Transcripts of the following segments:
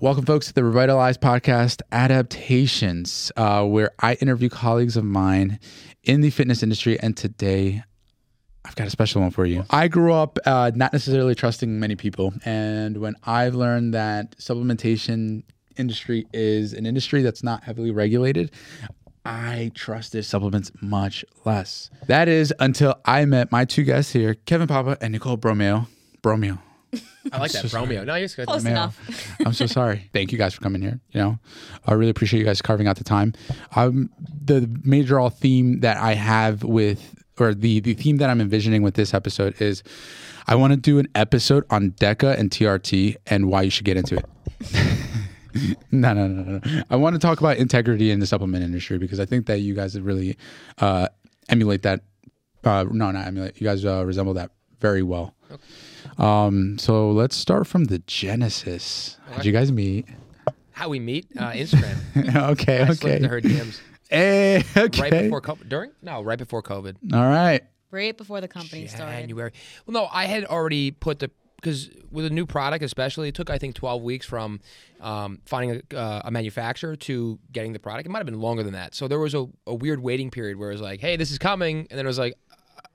Welcome, folks, to the Revitalized podcast adaptations, uh, where I interview colleagues of mine in the fitness industry. And today, I've got a special one for you. I grew up uh, not necessarily trusting many people, and when I've learned that supplementation industry is an industry that's not heavily regulated, I trusted supplements much less. That is until I met my two guests here, Kevin Papa and Nicole Bromeo. Bromeo. I like that Bromeo. No, you're good. Close Mail. enough. I'm so sorry. Thank you guys for coming here. You know, I really appreciate you guys carving out the time. Um, the major all theme that I have with, or the the theme that I'm envisioning with this episode is, I want to do an episode on DECA and TRT and why you should get into it. no, no, no, no. no. I want to talk about integrity in the supplement industry because I think that you guys really uh, emulate that. Uh, no, not emulate. You guys uh, resemble that very well. Um, so let's start from the genesis. How'd you guys meet? How we meet? Uh, Instagram. okay, I slipped okay. into her DMs Hey, okay. right before COVID. During? No, right before COVID. All right. Right before the company started. January. Well, no, I had already put the because with a new product, especially, it took I think 12 weeks from um, finding a, uh, a manufacturer to getting the product. It might have been longer than that. So there was a, a weird waiting period where it was like, "Hey, this is coming," and then it was like,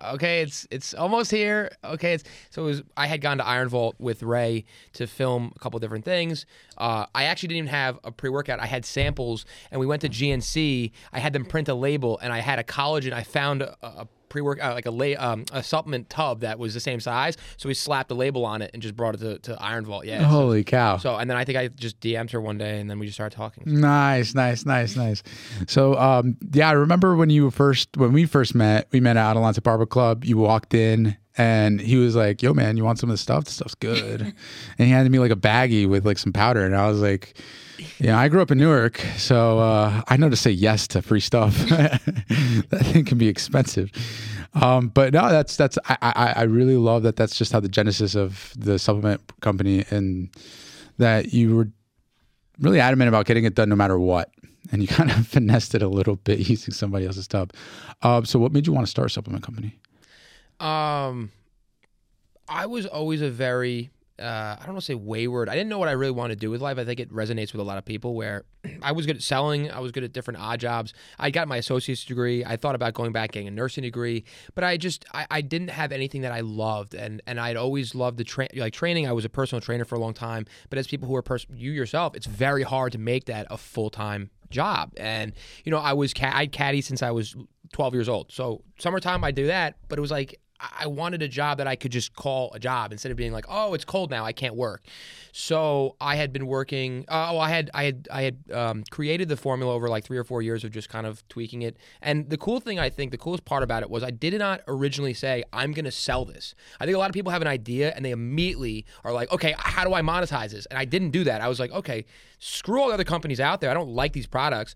"Okay, it's it's almost here." Okay, it's so it was. I had gone to Iron Vault with Ray to film a couple different things. Uh, I actually didn't even have a pre workout. I had samples, and we went to GNC. I had them print a label, and I had a collagen. I found a, a pre-work uh, like a lay, um, a supplement tub that was the same size. So we slapped a label on it and just brought it to, to Iron Vault. Yeah. So, Holy cow. so and then I think I just DM'd her one day and then we just started talking. Nice, nice, nice, nice. So, um, yeah, I remember when you first, when we first met, we met at Adelante Barber Club. You walked in and he was like, yo, man, you want some of this stuff? This stuff's good. and he handed me like a baggie with like some powder. And I was like, yeah, I grew up in Newark, so uh, I know to say yes to free stuff. that thing can be expensive. Um, but no, that's that's I, I I really love that. That's just how the genesis of the supplement company and that you were really adamant about getting it done no matter what. And you kind of finessed it a little bit using somebody else's tub. Um, so, what made you want to start a supplement company? Um, I was always a very uh, I don't want to say wayward. I didn't know what I really wanted to do with life. I think it resonates with a lot of people where I was good at selling. I was good at different odd jobs. I got my associate's degree. I thought about going back getting a nursing degree, but I just I, I didn't have anything that I loved, and and I'd always loved the train like training. I was a personal trainer for a long time, but as people who are pers- you yourself, it's very hard to make that a full time job. And you know, I was ca- I'd caddy since I was 12 years old. So summertime I do that, but it was like I wanted a job that I could just call a job instead of being like, oh, it's cold now, I can't work. So I had been working. Uh, oh, I had I had I had um, created the formula over like three or four years of just kind of tweaking it. And the cool thing I think, the coolest part about it was I did not originally say I'm going to sell this. I think a lot of people have an idea and they immediately are like, okay, how do I monetize this? And I didn't do that. I was like, okay, screw all the other companies out there. I don't like these products.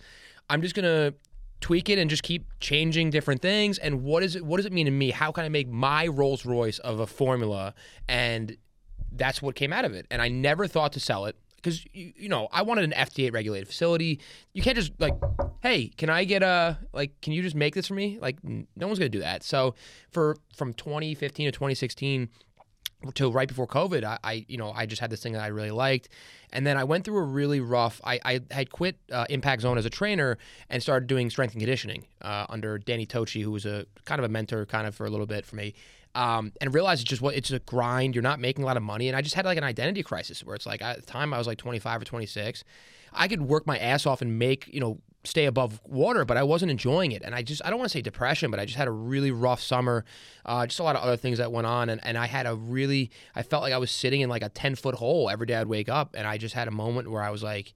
I'm just gonna tweak it and just keep changing different things. And what is it what does it mean to me? How can i make my rolls royce of a formula? And that's what came out of it. And i never thought to sell it because you, you know i wanted an fda regulated facility. You can't just like hey can i get a like can you just make this for me? Like no one's gonna do that. So for from 2015 to 2016 till right before COVID, I, I, you know I just had this thing that I really liked, and then I went through a really rough. I, I had quit uh, Impact Zone as a trainer and started doing strength and conditioning uh, under Danny Tochi, who was a kind of a mentor, kind of for a little bit for me. Um, and realized it's just what it's a grind. You're not making a lot of money, and I just had like an identity crisis where it's like at the time I was like 25 or 26. I could work my ass off and make you know stay above water, but I wasn't enjoying it. And I just, I don't want to say depression, but I just had a really rough summer. Uh, just a lot of other things that went on. And, and I had a really, I felt like I was sitting in like a 10 foot hole every day I'd wake up. And I just had a moment where I was like,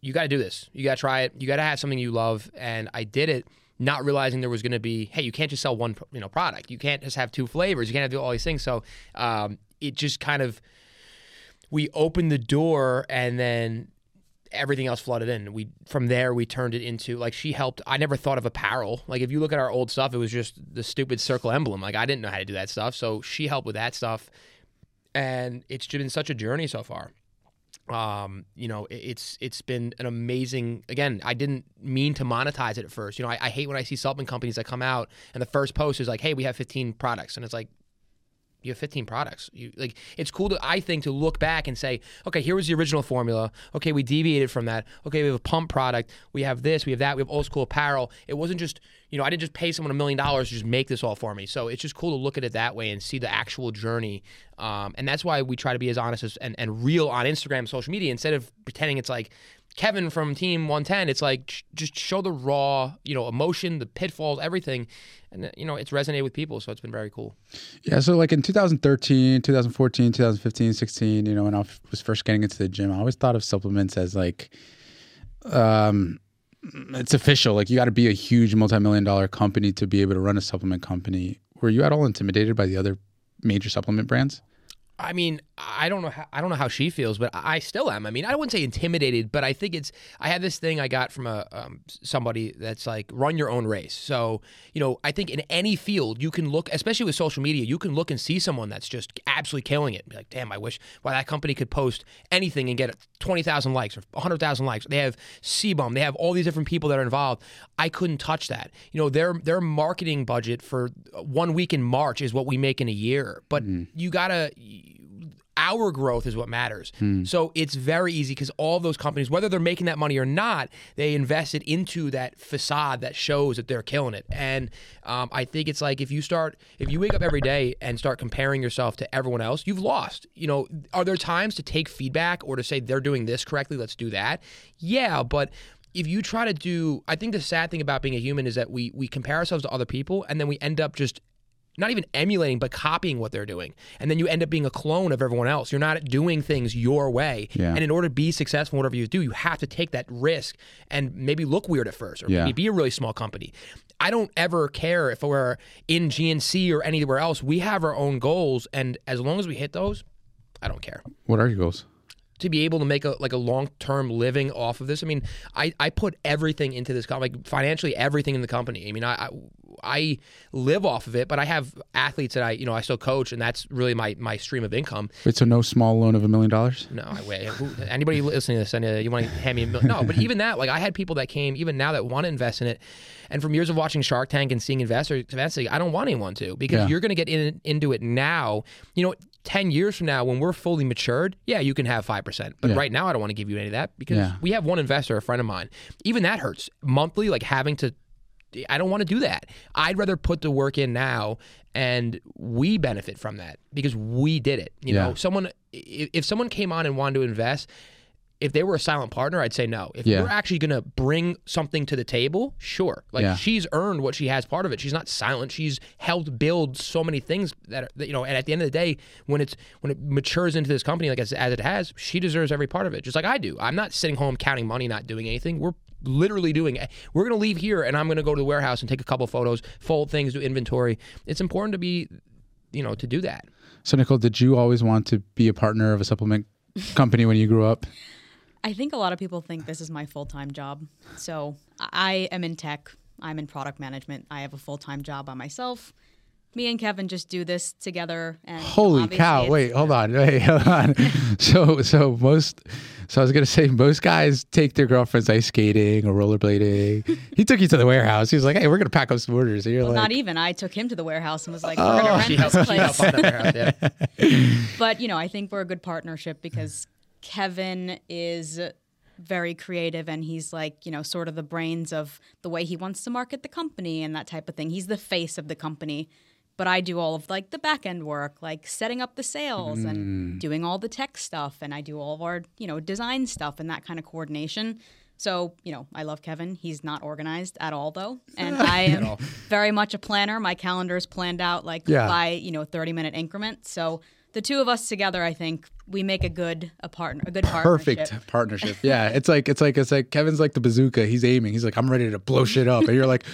you got to do this. You got to try it. You got to have something you love. And I did it. Not realizing there was going to be, hey, you can't just sell one, you know, product. You can't just have two flavors. You can't do all these things. So um, it just kind of, we opened the door, and then everything else flooded in. We from there we turned it into like she helped. I never thought of apparel. Like if you look at our old stuff, it was just the stupid circle emblem. Like I didn't know how to do that stuff, so she helped with that stuff, and it's been such a journey so far. Um, you know, it's it's been an amazing. Again, I didn't mean to monetize it at first. You know, I, I hate when I see supplement companies that come out and the first post is like, "Hey, we have 15 products," and it's like, you have 15 products. You like it's cool to I think to look back and say, okay, here was the original formula. Okay, we deviated from that. Okay, we have a pump product. We have this. We have that. We have old school apparel. It wasn't just you know I didn't just pay someone a million dollars to just make this all for me. So it's just cool to look at it that way and see the actual journey. Um, and that's why we try to be as honest as, and and real on Instagram, social media, instead of pretending it's like Kevin from Team 110. It's like just show the raw, you know, emotion, the pitfalls, everything, and you know, it's resonated with people. So it's been very cool. Yeah. So like in 2013, 2014, 2015, 16, you know, when I was first getting into the gym, I always thought of supplements as like, um, it's official. Like you got to be a huge multi-million dollar company to be able to run a supplement company. Were you at all intimidated by the other major supplement brands? I mean, I don't know how I don't know how she feels, but I still am. I mean, I wouldn't say intimidated, but I think it's. I had this thing I got from a um, somebody that's like run your own race. So you know, I think in any field you can look, especially with social media, you can look and see someone that's just absolutely killing it. Be like, damn, I wish why that company could post anything and get twenty thousand likes or hundred thousand likes. They have CBum, they have all these different people that are involved. I couldn't touch that. You know, their their marketing budget for one week in March is what we make in a year, but mm. you gotta our growth is what matters. Hmm. So it's very easy because all those companies, whether they're making that money or not, they invested into that facade that shows that they're killing it. And um, I think it's like if you start, if you wake up every day and start comparing yourself to everyone else, you've lost. You know, are there times to take feedback or to say they're doing this correctly? Let's do that. Yeah, but if you try to do i think the sad thing about being a human is that we we compare ourselves to other people and then we end up just not even emulating, but copying what they're doing. And then you end up being a clone of everyone else. You're not doing things your way. Yeah. And in order to be successful in whatever you do, you have to take that risk and maybe look weird at first or yeah. maybe be a really small company. I don't ever care if we're in GNC or anywhere else. We have our own goals. And as long as we hit those, I don't care. What are your goals? To be able to make a like a long term living off of this. I mean, I, I put everything into this company, like financially everything in the company. I mean, I, I I live off of it, but I have athletes that I, you know, I still coach, and that's really my my stream of income. Wait, so no small loan of a million dollars? No, I wait. Anybody listening to this, and you want to hand me a million? No, but even that, like I had people that came even now that want to invest in it, and from years of watching Shark Tank and seeing investors investing, I don't want anyone to because yeah. you're going to get in, into it now. You know, 10 years from now when we're fully matured yeah you can have 5% but yeah. right now i don't want to give you any of that because yeah. we have one investor a friend of mine even that hurts monthly like having to I don't want to do that. I'd rather put the work in now and we benefit from that because we did it. You yeah. know, someone if someone came on and wanted to invest, if they were a silent partner, I'd say no. If yeah. you're actually going to bring something to the table, sure. Like yeah. she's earned what she has part of it. She's not silent. She's helped build so many things that, are, that you know. And at the end of the day, when it's when it matures into this company like as, as it has, she deserves every part of it, just like I do. I'm not sitting home counting money, not doing anything. We're literally doing it. We're going to leave here and I'm going to go to the warehouse and take a couple photos, fold things, do inventory. It's important to be, you know, to do that. So, Nicole, did you always want to be a partner of a supplement company when you grew up? I think a lot of people think this is my full time job. So, I am in tech, I'm in product management, I have a full time job by myself me and Kevin just do this together. And holy cow! Wait, hold on, wait, hold on. so, so most, so I was gonna say most guys take their girlfriends ice skating or rollerblading. he took you to the warehouse. He was like, "Hey, we're gonna pack up some orders." And you're well, like, not even. I took him to the warehouse and was like, "We're oh. gonna rent this place." Warehouse, yeah. but you know, I think we're a good partnership because Kevin is very creative and he's like you know sort of the brains of the way he wants to market the company and that type of thing he's the face of the company but I do all of like the back end work, like setting up the sales mm. and doing all the tech stuff, and I do all of our you know design stuff and that kind of coordination. So you know, I love Kevin. He's not organized at all though, and I am very much a planner. My calendar is planned out like yeah. by you know thirty minute increments. So the two of us together, I think we make a good a partner, a good perfect partnership. partnership. Yeah, it's like it's like it's like Kevin's like the bazooka. He's aiming. He's like, I'm ready to blow shit up, and you're like,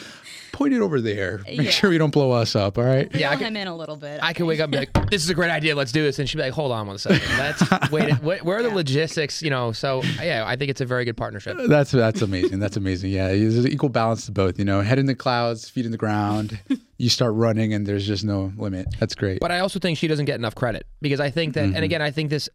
point it over there. Make yeah. sure we don't blow us up. All right. yeah, I can, him in a little bit. I, I can wake up and be like, "This is a great idea. Let's do this," and she'd be like, "Hold on one second. Let's wait. Where are the yeah. logistics? You know." So yeah, I think it's a very good partnership. That's that's amazing. That's amazing. Yeah, there's an equal balance to both. You know, head in the clouds, feet in the ground. you start running, and there's just no limit. That's great. But I also think she doesn't get enough credit because I think that, mm-hmm. and again, I think this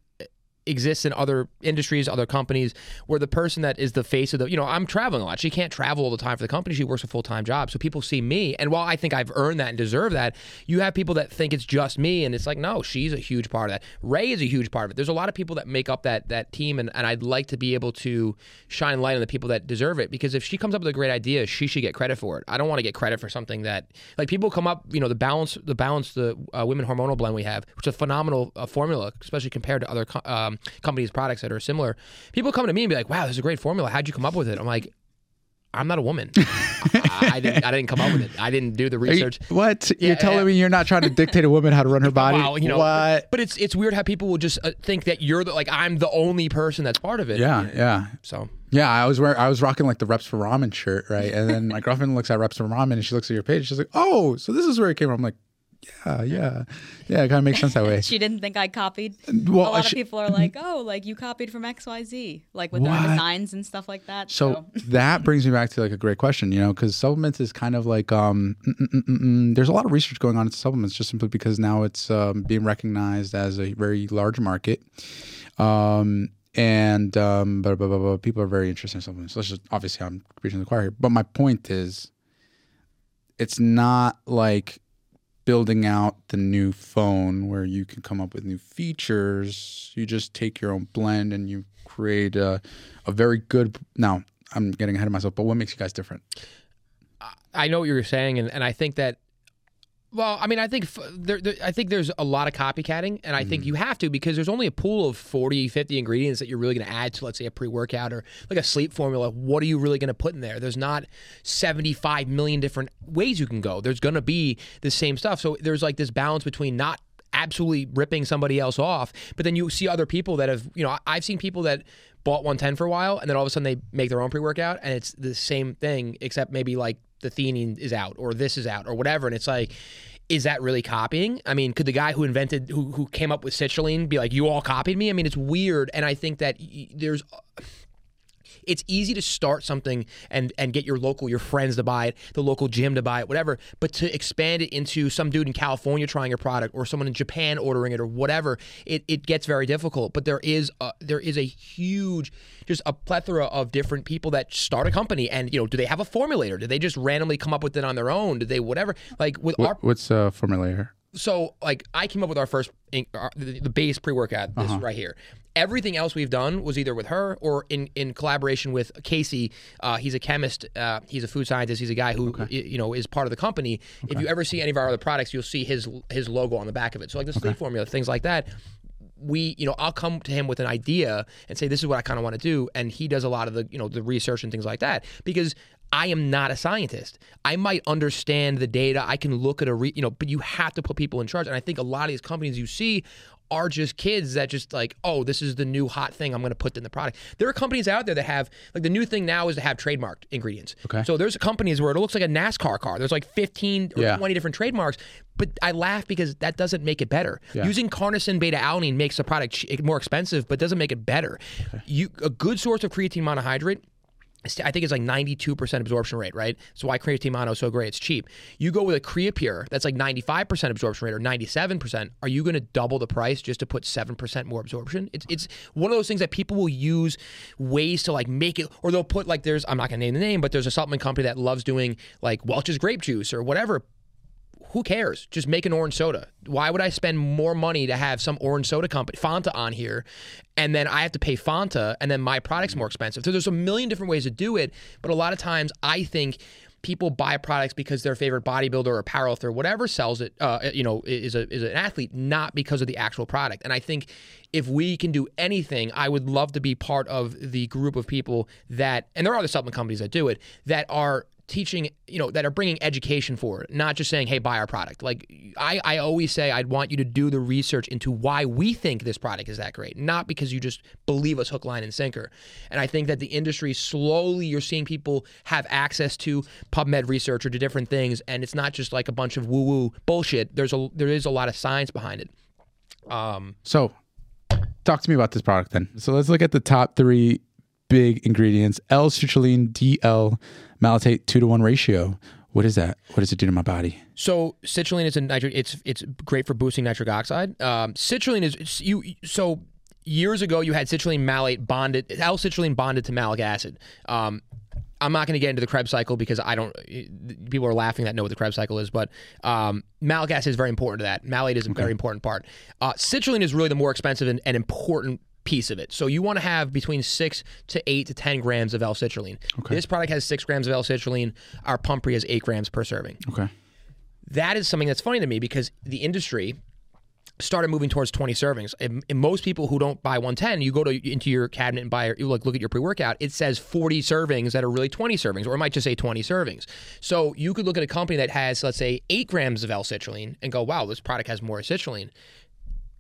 exists in other industries, other companies, where the person that is the face of the, you know, I'm traveling a lot. She can't travel all the time for the company. She works a full time job. So people see me. And while I think I've earned that and deserve that, you have people that think it's just me. And it's like, no, she's a huge part of that. Ray is a huge part of it. There's a lot of people that make up that that team. And, and I'd like to be able to shine light on the people that deserve it. Because if she comes up with a great idea, she should get credit for it. I don't want to get credit for something that, like, people come up, you know, the balance, the balance, the uh, women hormonal blend we have, which is a phenomenal uh, formula, especially compared to other co- um, companies' products that are similar. People come to me and be like, "Wow, this is a great formula. How'd you come up with it?" I'm like, "I'm not a woman. I, I didn't. I didn't come up with it. I didn't do the Are you- research." what? You're telling yeah. me you're not trying to dictate a woman how to run her body? Wow, you know, what? But it's it's weird how people will just uh, think that you're the like I'm the only person that's part of it. Yeah, yeah. So Yeah, I was wearing, I was rocking like the reps for ramen shirt, right? And then my girlfriend looks at reps for ramen and she looks at your page. She's like, "Oh, so this is where it came from." I'm like, "Yeah, yeah, yeah." It kind of makes sense that way. She didn't think I copied. Well, a lot of people are like, "Oh, like you copied from X, Y, Z, like with What? designs and stuff like that." So that brings me back to like a great question, you know, because supplements is kind of like um, mm, mm, mm, there's a lot of research going on in supplements just simply because now it's um, being recognized as a very large market, um, and um, but, but, but, but people are very interested in supplements. Let's just obviously I'm preaching the choir here, but my point is, it's not like building out the new phone where you can come up with new features. You just take your own blend and you create a, a very good. Now, I'm getting ahead of myself, but what makes you guys different? I know what you're saying, and, and I think that. Well, I mean, I think f- there, there, I think there's a lot of copycatting, and I think mm-hmm. you have to because there's only a pool of 40, 50 ingredients that you're really going to add to, let's say, a pre-workout or like a sleep formula. What are you really going to put in there? There's not 75 million different ways you can go. There's going to be the same stuff. So there's like this balance between not absolutely ripping somebody else off, but then you see other people that have, you know, I've seen people that bought 110 for a while and then all of a sudden they make their own pre-workout and it's the same thing except maybe like the theanine is out or this is out or whatever and it's like is that really copying? I mean, could the guy who invented who who came up with citrulline be like you all copied me? I mean, it's weird and I think that y- there's it's easy to start something and and get your local your friends to buy it the local gym to buy it whatever but to expand it into some dude in california trying your product or someone in japan ordering it or whatever it, it gets very difficult. But there is a, there is a huge just a plethora of different people that start a company and you know do they have a formulator? Do they just randomly come up with it on their own? Do they whatever like with our what's a formula here? So like I came up with our first our, the, the base pre workout this Uh-huh. right here. Everything else we've done was either with her or in in collaboration with Casey. Uh, he's a chemist. Uh, he's a food scientist. He's a guy who y- you know is part of the company. If you ever see any of our other products, you'll see his his logo on the back of it. So like the sleep formula, things like that. We, you know, I'll come to him with an idea and say, "This is what I kind of want to do," and he does a lot of the, you know, the research and things like that because I am not a scientist. I might understand the data. I can look at a, re, you know, but you have to put people in charge. And I think a lot of these companies you see are just kids that just like, oh, this is the new hot thing. I'm going to put in the product. There are companies out there that have like the new thing now is to have trademarked ingredients. Okay. So there's companies where it looks like a NASCAR car. There's like 15 or Yeah. 20 different trademarks. But I laugh because that doesn't make it better. Yeah. Using CarnoSyn beta alanine makes the product more expensive, but doesn't make it better. You a good source of creatine monohydrate I think it's like 92% absorption rate, right? So why creatine mono is so great? It's cheap. You go with a Creapure that's like 95% absorption rate or 97%. Are you going to double the price just to put 7% more absorption? It's it's one of those things that people will use ways to like make it, or they'll put like there's I'm not going to name the name, but there's a supplement company that loves doing like Welch's grape juice or whatever who cares? Just make an orange soda. Why would I spend more money to have some orange soda company, Fanta, on here, and then I have to pay Fanta, and then my product's more expensive? So there's a million different ways to do it, but a lot of times I think people buy products because their favorite bodybuilder or powerlifter, whatever sells it, uh, you know, is a is an athlete, not because of the actual product. And I think if we can do anything, I would love to be part of the group of people that, and there are other supplement companies that do it, that are teaching, you know, that are bringing education forward, not just saying, hey, buy our product. Like I, I always say, I'd want you to do the research into why we think this product is that great, not because you just believe us hook, line, and sinker. And I think that the industry slowly, you're seeing people have access to PubMed research or to different things, and it's not just like a bunch of woo-woo bullshit. There's a there is a lot of science behind it. Um, So, talk to me about this product then. So let's look at the top three big ingredients: L-citrulline, DL, malate two to one ratio. What is that? What does it do to my body? So citrulline is a nitric. It's it's great for boosting nitric oxide. Um, citrulline is you. So years ago you had citrulline malate bonded, L-citrulline bonded to malic acid. Um, I'm not going to get into the Krebs cycle because I don't. People are laughing that know what the Krebs cycle is, but um, malic acid is very important to that. Malate is a very important part. Uh, citrulline is really the more expensive and, and important piece of it. So you want to have between six to eight to ten grams of L-citrulline. This product has six grams of L-citrulline. Our Pumpre has eight grams per serving. Okay. That is something that's funny to me because the industry started moving towards 20 servings. And, and most people who don't buy 110, you go to into your cabinet and buy, you look look at your pre-workout. It says 40 servings that are really 20 servings, or it might just say 20 servings. So you could look at a company that has, let's say, eight grams of L-citrulline and go, wow, this product has more citrulline.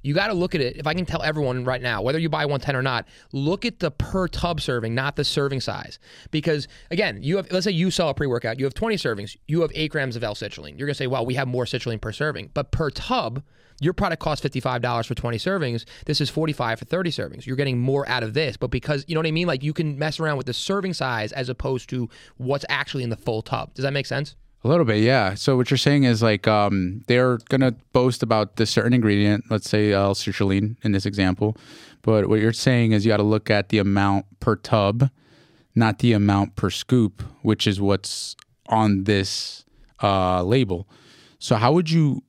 You got to look at it. If I can tell everyone right now, whether you buy 110 or not, look at the per tub serving, not the serving size. Because again, you have let's say you sell a pre-workout, you have 20 servings, you have eight grams of L-citrulline. You're gonna say, well, we have more citrulline per serving, but per tub, your product costs $55 for 20 servings. This is 45 for 30 servings. You're getting more out of this, but because you know what I mean, like you can mess around with the serving size as opposed to what's actually in the full tub. Does that make sense? A little bit, yeah. So what you're saying is like um, they're gonna boast about this certain ingredient, let's say L-citrulline in this example, but what you're saying is you got to look at the amount per tub, not the amount per scoop, which is what's on this uh, label. So how would you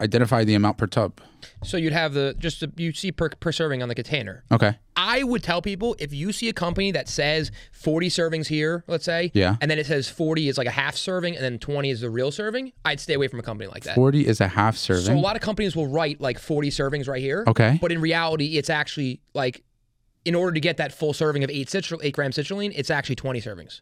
identify the amount per tub? So you'd have the just the, you see per, per serving on the container. Okay. I would tell people if you see a company that says 40 servings here, let's say, Yeah. and then it says 40 is like a half serving and then 20 is the real serving, I'd stay away from a company like that. 40 is a half serving. So a lot of companies will write like 40 servings right here. Okay. But in reality, it's actually like in order to get that full serving of eight citral, eight grams citrulline, it's actually 20 servings.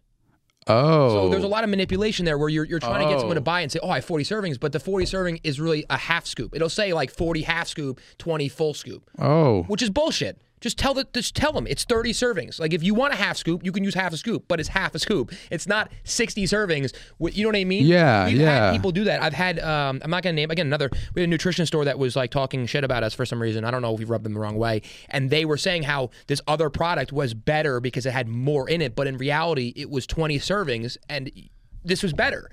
Oh. So there's a lot of manipulation there where you're, you're trying to get someone to Oh. buy and say, oh, I have 40 servings, but the 40 serving is really a half scoop. It'll say like 40 half scoop, 20 full scoop, Oh. which is bullshit. Just tell the, just tell them it's 30 servings. Like if you want a half scoop, you can use half a scoop, but it's half a scoop. It's not 60 servings. You know what I mean? Yeah, We've yeah. Had people do that. I've had. Um, I'm not gonna name again another. We had a nutrition store that was like talking shit about us for some reason. I don't know if we rubbed them the wrong way, and they were saying how this other product was better because it had more in it, but in reality, it was 20 servings, and this was better.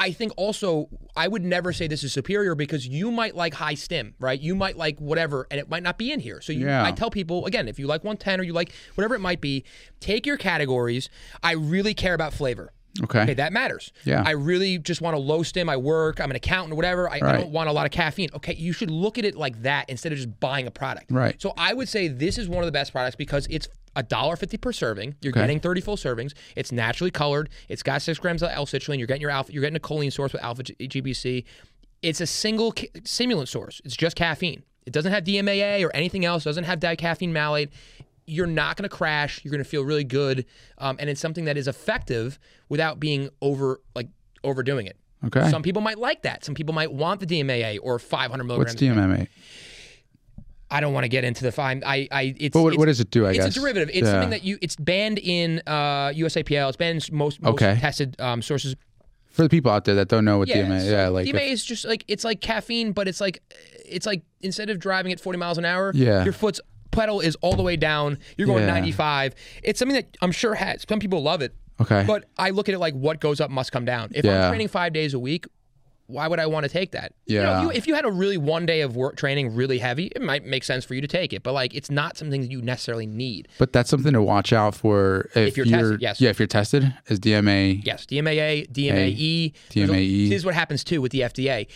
I think also I would never say this is superior because you might like high stim, right? You might like whatever, and it might not be in here. So you, Yeah. I tell people again, if you like 110 or you like whatever it might be, take your categories. I really care about flavor. Okay. Okay, that matters. Yeah. I really just want a low stim. I work. I'm an accountant or whatever. I, I don't want a lot of caffeine. Okay, you should look at it like that instead of just buying a product. Right. So I would say this is one of the best products because it's a dollar fifty per serving. You're Okay. getting 30 full servings. It's naturally colored. It's got six grams of L-citrulline. You're getting your alpha. You're getting a choline source with alpha GPC. It's a single ca- stimulant source. It's just caffeine. It doesn't have DMAA or anything else. It Doesn't have dicaffeine malate. You're not going to crash. You're going to feel really good, um, and it's something that is effective without being over like overdoing it. Okay. Some people might like that. Some people might want the DMAA or 500 milligrams. What's DMAA? I don't want to get into the fine. I, I, it's. But what, it's, what does it do? I it's guess it's a derivative. It's Yeah. something that you. It's banned in uh, USAPL. It's banned in most most Okay. tested um, sources. for the people out there that don't know what Yeah, DMA. so Yeah, like DMA if- is just like it's like caffeine, but it's like it's like instead of driving at 40 miles an hour, Yeah. your foot's pedal is all the way down. You're going Yeah. 95. It's something that I'm sure has some people love it. Okay. But I look at it like what goes up must come down. If Yeah. I'm training five days a week, why would I want to take that? You know, Yeah. if, you, if you had a really one day of work training really heavy, it might make sense for you to take it. But like, it's not something that you necessarily need. But that's something to watch out for if, you're tested, yes. Yeah, if you're tested, is DMA. Yes, DMAA, DMAE. There's a- DMAE. This is what happens too with the FDA.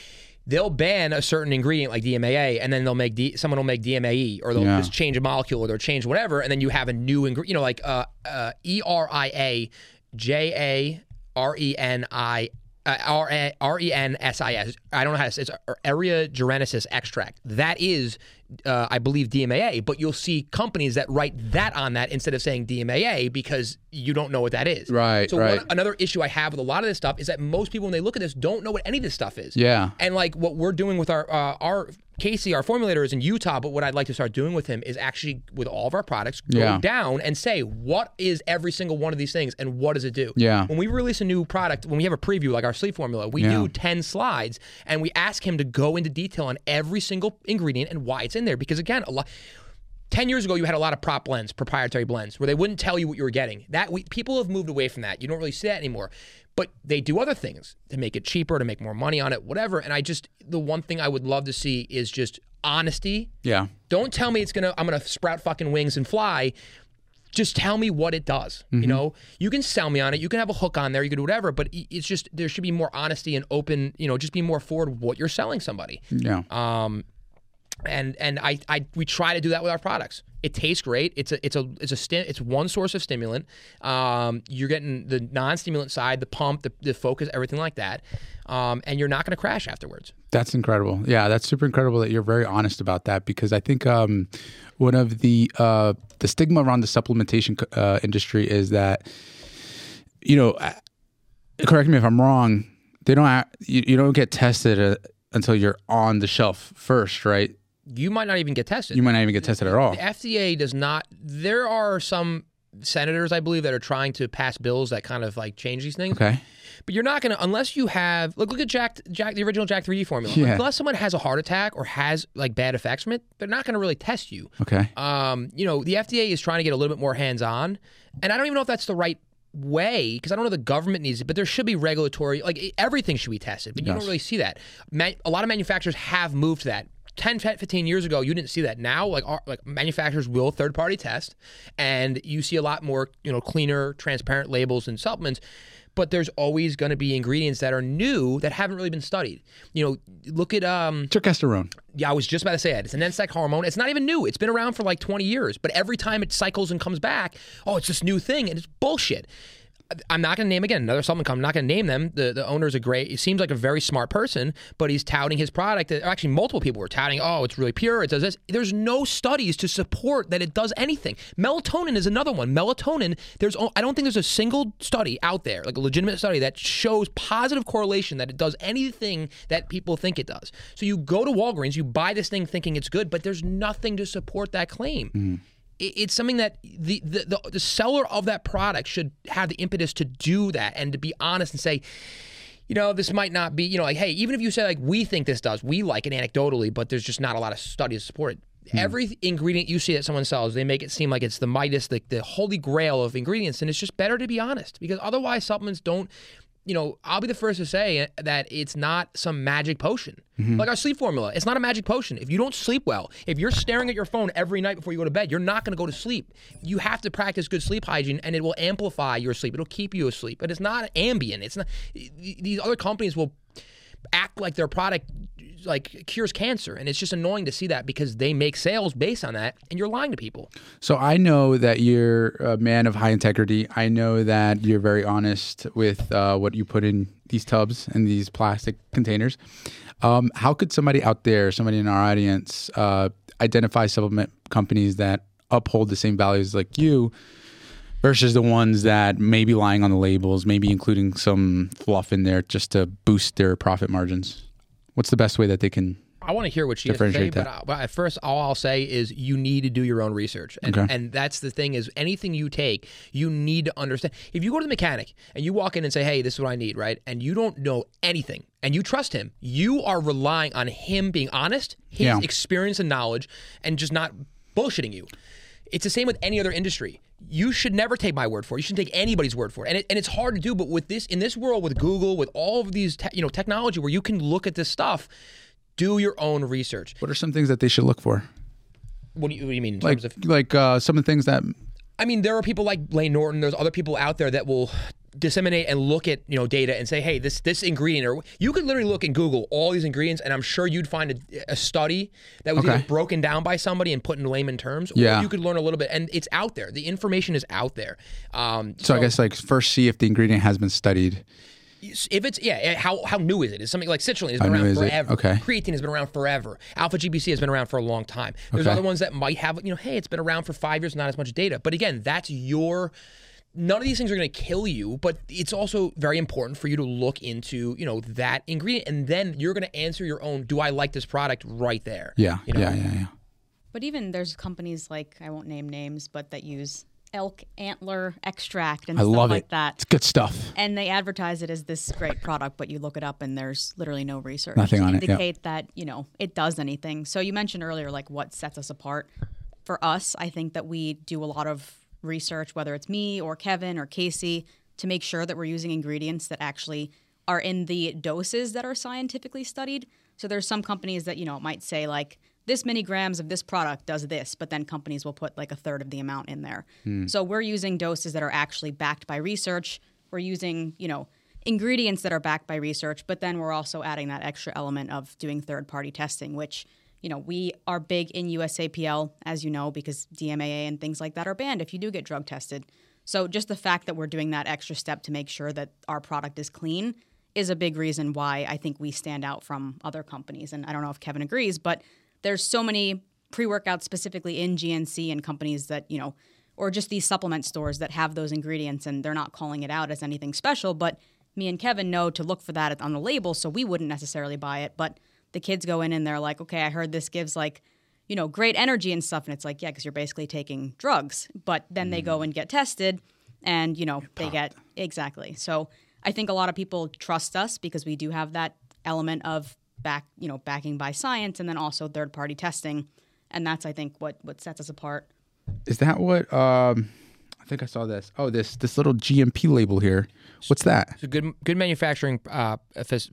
They'll ban a certain ingredient like DMAA, and then they'll make D, someone will make DMAE, or they'll Yeah. just change a molecule, or they'll change whatever, and then you have a new ingredient. You know, like uh, uh, E R I A J A R E N I. Uh, R A- R E N S I S. I don't know how to say it. It's area gerenesis extract. That is, uh, I believe, DMAA. But you'll see companies that write that on that instead of saying DMAA because you don't know what that is. Right, So right. one, another issue I have with a lot of this stuff is that most people, when they look at this, don't know what any of this stuff is. Yeah. And like what we're doing with our uh, our Casey, our formulator is in Utah, but what I'd like to start doing with him is actually with all of our products go Yeah. down and say what is every single one of these things and what does it do. Yeah. When we release a new product, when we have a preview like our sleep formula, we Yeah. do ten slides and we ask him to go into detail on every single ingredient and why it's in there because again a lot. 10 years ago, you had a lot of prop blends, proprietary blends, where they wouldn't tell you what you were getting. That we, People have moved away from that. You don't really see that anymore. but they do other things to make it cheaper, to make more money on it, whatever. And I just the one thing I would love to see is just honesty. Yeah. Don't tell me it's gonna I'm gonna sprout fucking wings and fly. Just tell me what it does. Mm-hmm. You know, you can sell me on it. You can have a hook on there. You can do whatever. But it's just there should be more honesty and open. You know, just be more forward what you're selling somebody. Yeah. Um, and and I, I we try to do that with our products. It tastes great. It's a it's a it's a sti- it's one source of stimulant. Um, you're getting the non-stimulant side, the pump, the, the focus, everything like that, um, and you're not going to crash afterwards. That's incredible. Yeah, that's super incredible that you're very honest about that because I think um, one of the uh, the stigma around the supplementation uh, industry is that you know, uh, correct me if I'm wrong. They don't you, you don't get tested uh, until you're on the shelf first, right? You might not even get tested. You might not even get tested at all. The FDA does not. There are some senators, I believe, that are trying to pass bills that kind of like change these things. Okay. But you're not going to unless you have look look at Jack Jack the original Jack 3D formula. Yeah. Unless someone has a heart attack or has like bad effects from it, they're not going to really test you. Okay. Um, you know, the FDA is trying to get a little bit more hands on, and I don't even know if that's the right way because I don't know the government needs it, but there should be regulatory like everything should be tested, but you Yes. don't really see that. Man, a lot of manufacturers have moved to that. 10, 15 years ago, you didn't see that. Now, like, our, like manufacturers will third party test, and you see a lot more, you know, cleaner, transparent labels and supplements. But there's always going to be ingredients that are new that haven't really been studied. You know, look at um, yeah, I was just about to say it. It's an NSAID hormone. It's not even new. It's been around for like 20 years. But every time it cycles and comes back, oh, it's this new thing, and it's bullshit. I'm not going to name again another supplement company. I'm not going to name them. The the owner's a great. He seems like a very smart person, but he's touting his product. Actually, multiple people were touting. Oh, it's really pure. It does this. There's no studies to support that it does anything. Melatonin is another one. Melatonin. There's. I don't think there's a single study out there, like a legitimate study, that shows positive correlation that it does anything that people think it does. So you go to Walgreens, you buy this thing thinking it's good, but there's nothing to support that claim it- it's something that the, the the the seller of that product should have the impetus to do that and to be honest and say you know this might not be you know like hey even if you say like we think this does we like it anecdotally but there's just not a lot of studies to support it. Hmm. Every ingredient you see that someone sells they make it seem like it's the midas the, the holy grail of ingredients and it's just better to be honest because otherwise supplements don't you know, I'll be the first to say that it's not some magic potion. Mm-hmm. Like our sleep formula, it's not a magic potion. If you don't sleep well, if you're staring at your phone every night before you go to bed, you're not going to go to sleep. You have to practice good sleep hygiene and it will amplify your sleep. It'll keep you asleep. But it's not Ambien. It's not these other companies will act like their product like cures cancer and it's just annoying to see that because they make sales based on that and you're lying to people. So I know that you're a man of high integrity. I know that you're very honest with uh, what you put in these tubs and these plastic containers. Um, how could somebody out there, somebody in our audience, uh, identify supplement companies that uphold the same values like you versus the ones that may be lying on the labels, maybe including some fluff in there just to boost their profit margins? What's the best way that they can? I want to hear what she has to say, Differentiate but. I, but at first, all I'll say is you need to do your own research, and Okay. and that's the thing is anything you take, you need to understand. If you go to the mechanic and you walk in and say, "Hey, this is what I need," right, and you don't know anything, and you trust him, you are relying on him being honest, his Yeah. experience and knowledge, and just not bullshitting you. It's the same with any other industry. You should never take my word for it. You shouldn't take anybody's word for it. And, it, and it's hard to do, but with this in this world with Google, with all of these te- you know technology where you can look at this stuff, do your own research. What are some things that they should look for? What do you, what do you mean in Like, terms of? like uh, some of the things that I mean, there are people like Layne Norton. There's other people out there that will disseminate and look at you know data and say, hey, this this ingredient, or you could literally look in Google all these ingredients, and I'm sure you'd find a, a study that was Okay. either broken down by somebody and put in layman terms, or Yeah. you could learn a little bit, and it's out there. The information is out there. Um, So I guess like first see if the ingredient has been studied. if it's yeah, how how new is it? Is something like citrulline has been How around forever. Okay. Creatine has been around forever. Alpha GPC has been around for a long time. There's Okay. other ones that might have you know, hey, it's been around for five years, not as much data. But again, that's your. None of these things are going to kill you, but it's also very important for you to look into, you know, that ingredient, and then you're going to answer your own. Do I like this product right there? Yeah, You know? yeah, yeah, yeah. But even there's companies like I won't name names, but that use elk antler extract and I stuff love like it. that. It's good stuff. And they advertise it as this great product, but you look it up and there's literally no research Nothing to on it, yeah. indicate that you know it does anything. So you mentioned earlier like what sets us apart. For us, I think that we do a lot of research, whether it's me or Kevin or Casey. to make sure that we're using ingredients that actually are in the doses that are scientifically studied. So there's some companies that, you know, might say like this many grams of this product does this, but then companies will put like a third of the amount in there. Hmm. So we're using doses that are actually backed by research. We're using, you know, ingredients that are backed by research, but then we're also adding that extra element of doing third party testing, which, you know, we are big in USAPL, as you know, because DMAA and things like that are banned if you do get drug tested. So just the fact that we're doing that extra step to make sure that our product is clean is a big reason why I think we stand out from other companies. And I don't know if Kevin agrees, but there's so many pre-workouts specifically in GNC and companies that, you know, or just these supplement stores that have those ingredients and they're not calling it out as anything special, but me and Kevin know to look for that on the label, so we wouldn't necessarily buy it, but the kids go in and they're like, "Okay, I heard this gives like you know, great energy and stuff. And it's like, yeah, because you're basically taking drugs. But then they go and get tested and, you know, they get exactly. So I think a lot of people trust us because we do have that element of back, you know, backing by science and then also third party testing. And that's, I think, what, what sets us apart. Is that what? Um, I think I saw this. Oh, this this little GMP label here. What's that? It's a good good manufacturing uh,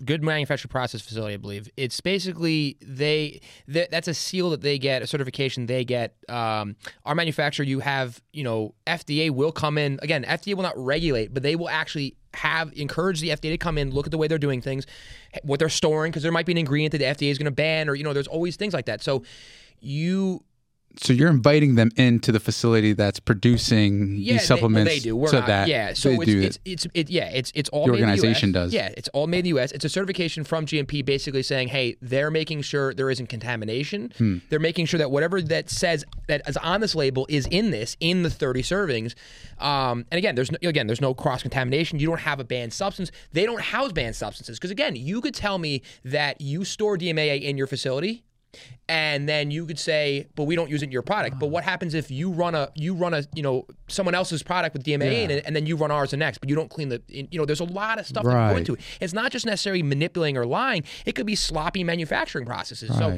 good manufacturing process facility, I believe. It's basically they, they that's a seal that they get, a certification they get. Um, our manufacturer, you have, you know, FDA will come in again. FDA will not regulate, but they will actually have encourage the FDA to come in, look at the way they're doing things, what they're storing, because there might be an ingredient that the FDA is going to ban, or you know, there's always things like that. So you So you're inviting them into the facility that's producing yeah, these supplements. They, well, they do. We're so not, that yeah. So they it's, do it's, it's it yeah. It's it's all The made in organization US. does. Yeah, it's all made in the U.S. It's a certification from GMP, basically saying, hey, they're making sure there isn't contamination. Hmm. They're making sure that whatever that says that is on this label is in this in the 30 servings. Um, and again, there's no, again there's no cross contamination. You don't have a banned substance. They don't house banned substances because again, you could tell me that you store DMAA in your facility and then you could say, "But we don't use it in your product." But what happens if you run a you run a you know someone else's product with DMA in it, and then you run ours the next, but you don't clean the you know there's a lot of stuff that go into it. It's not just necessarily manipulating or lying; it could be sloppy manufacturing processes. So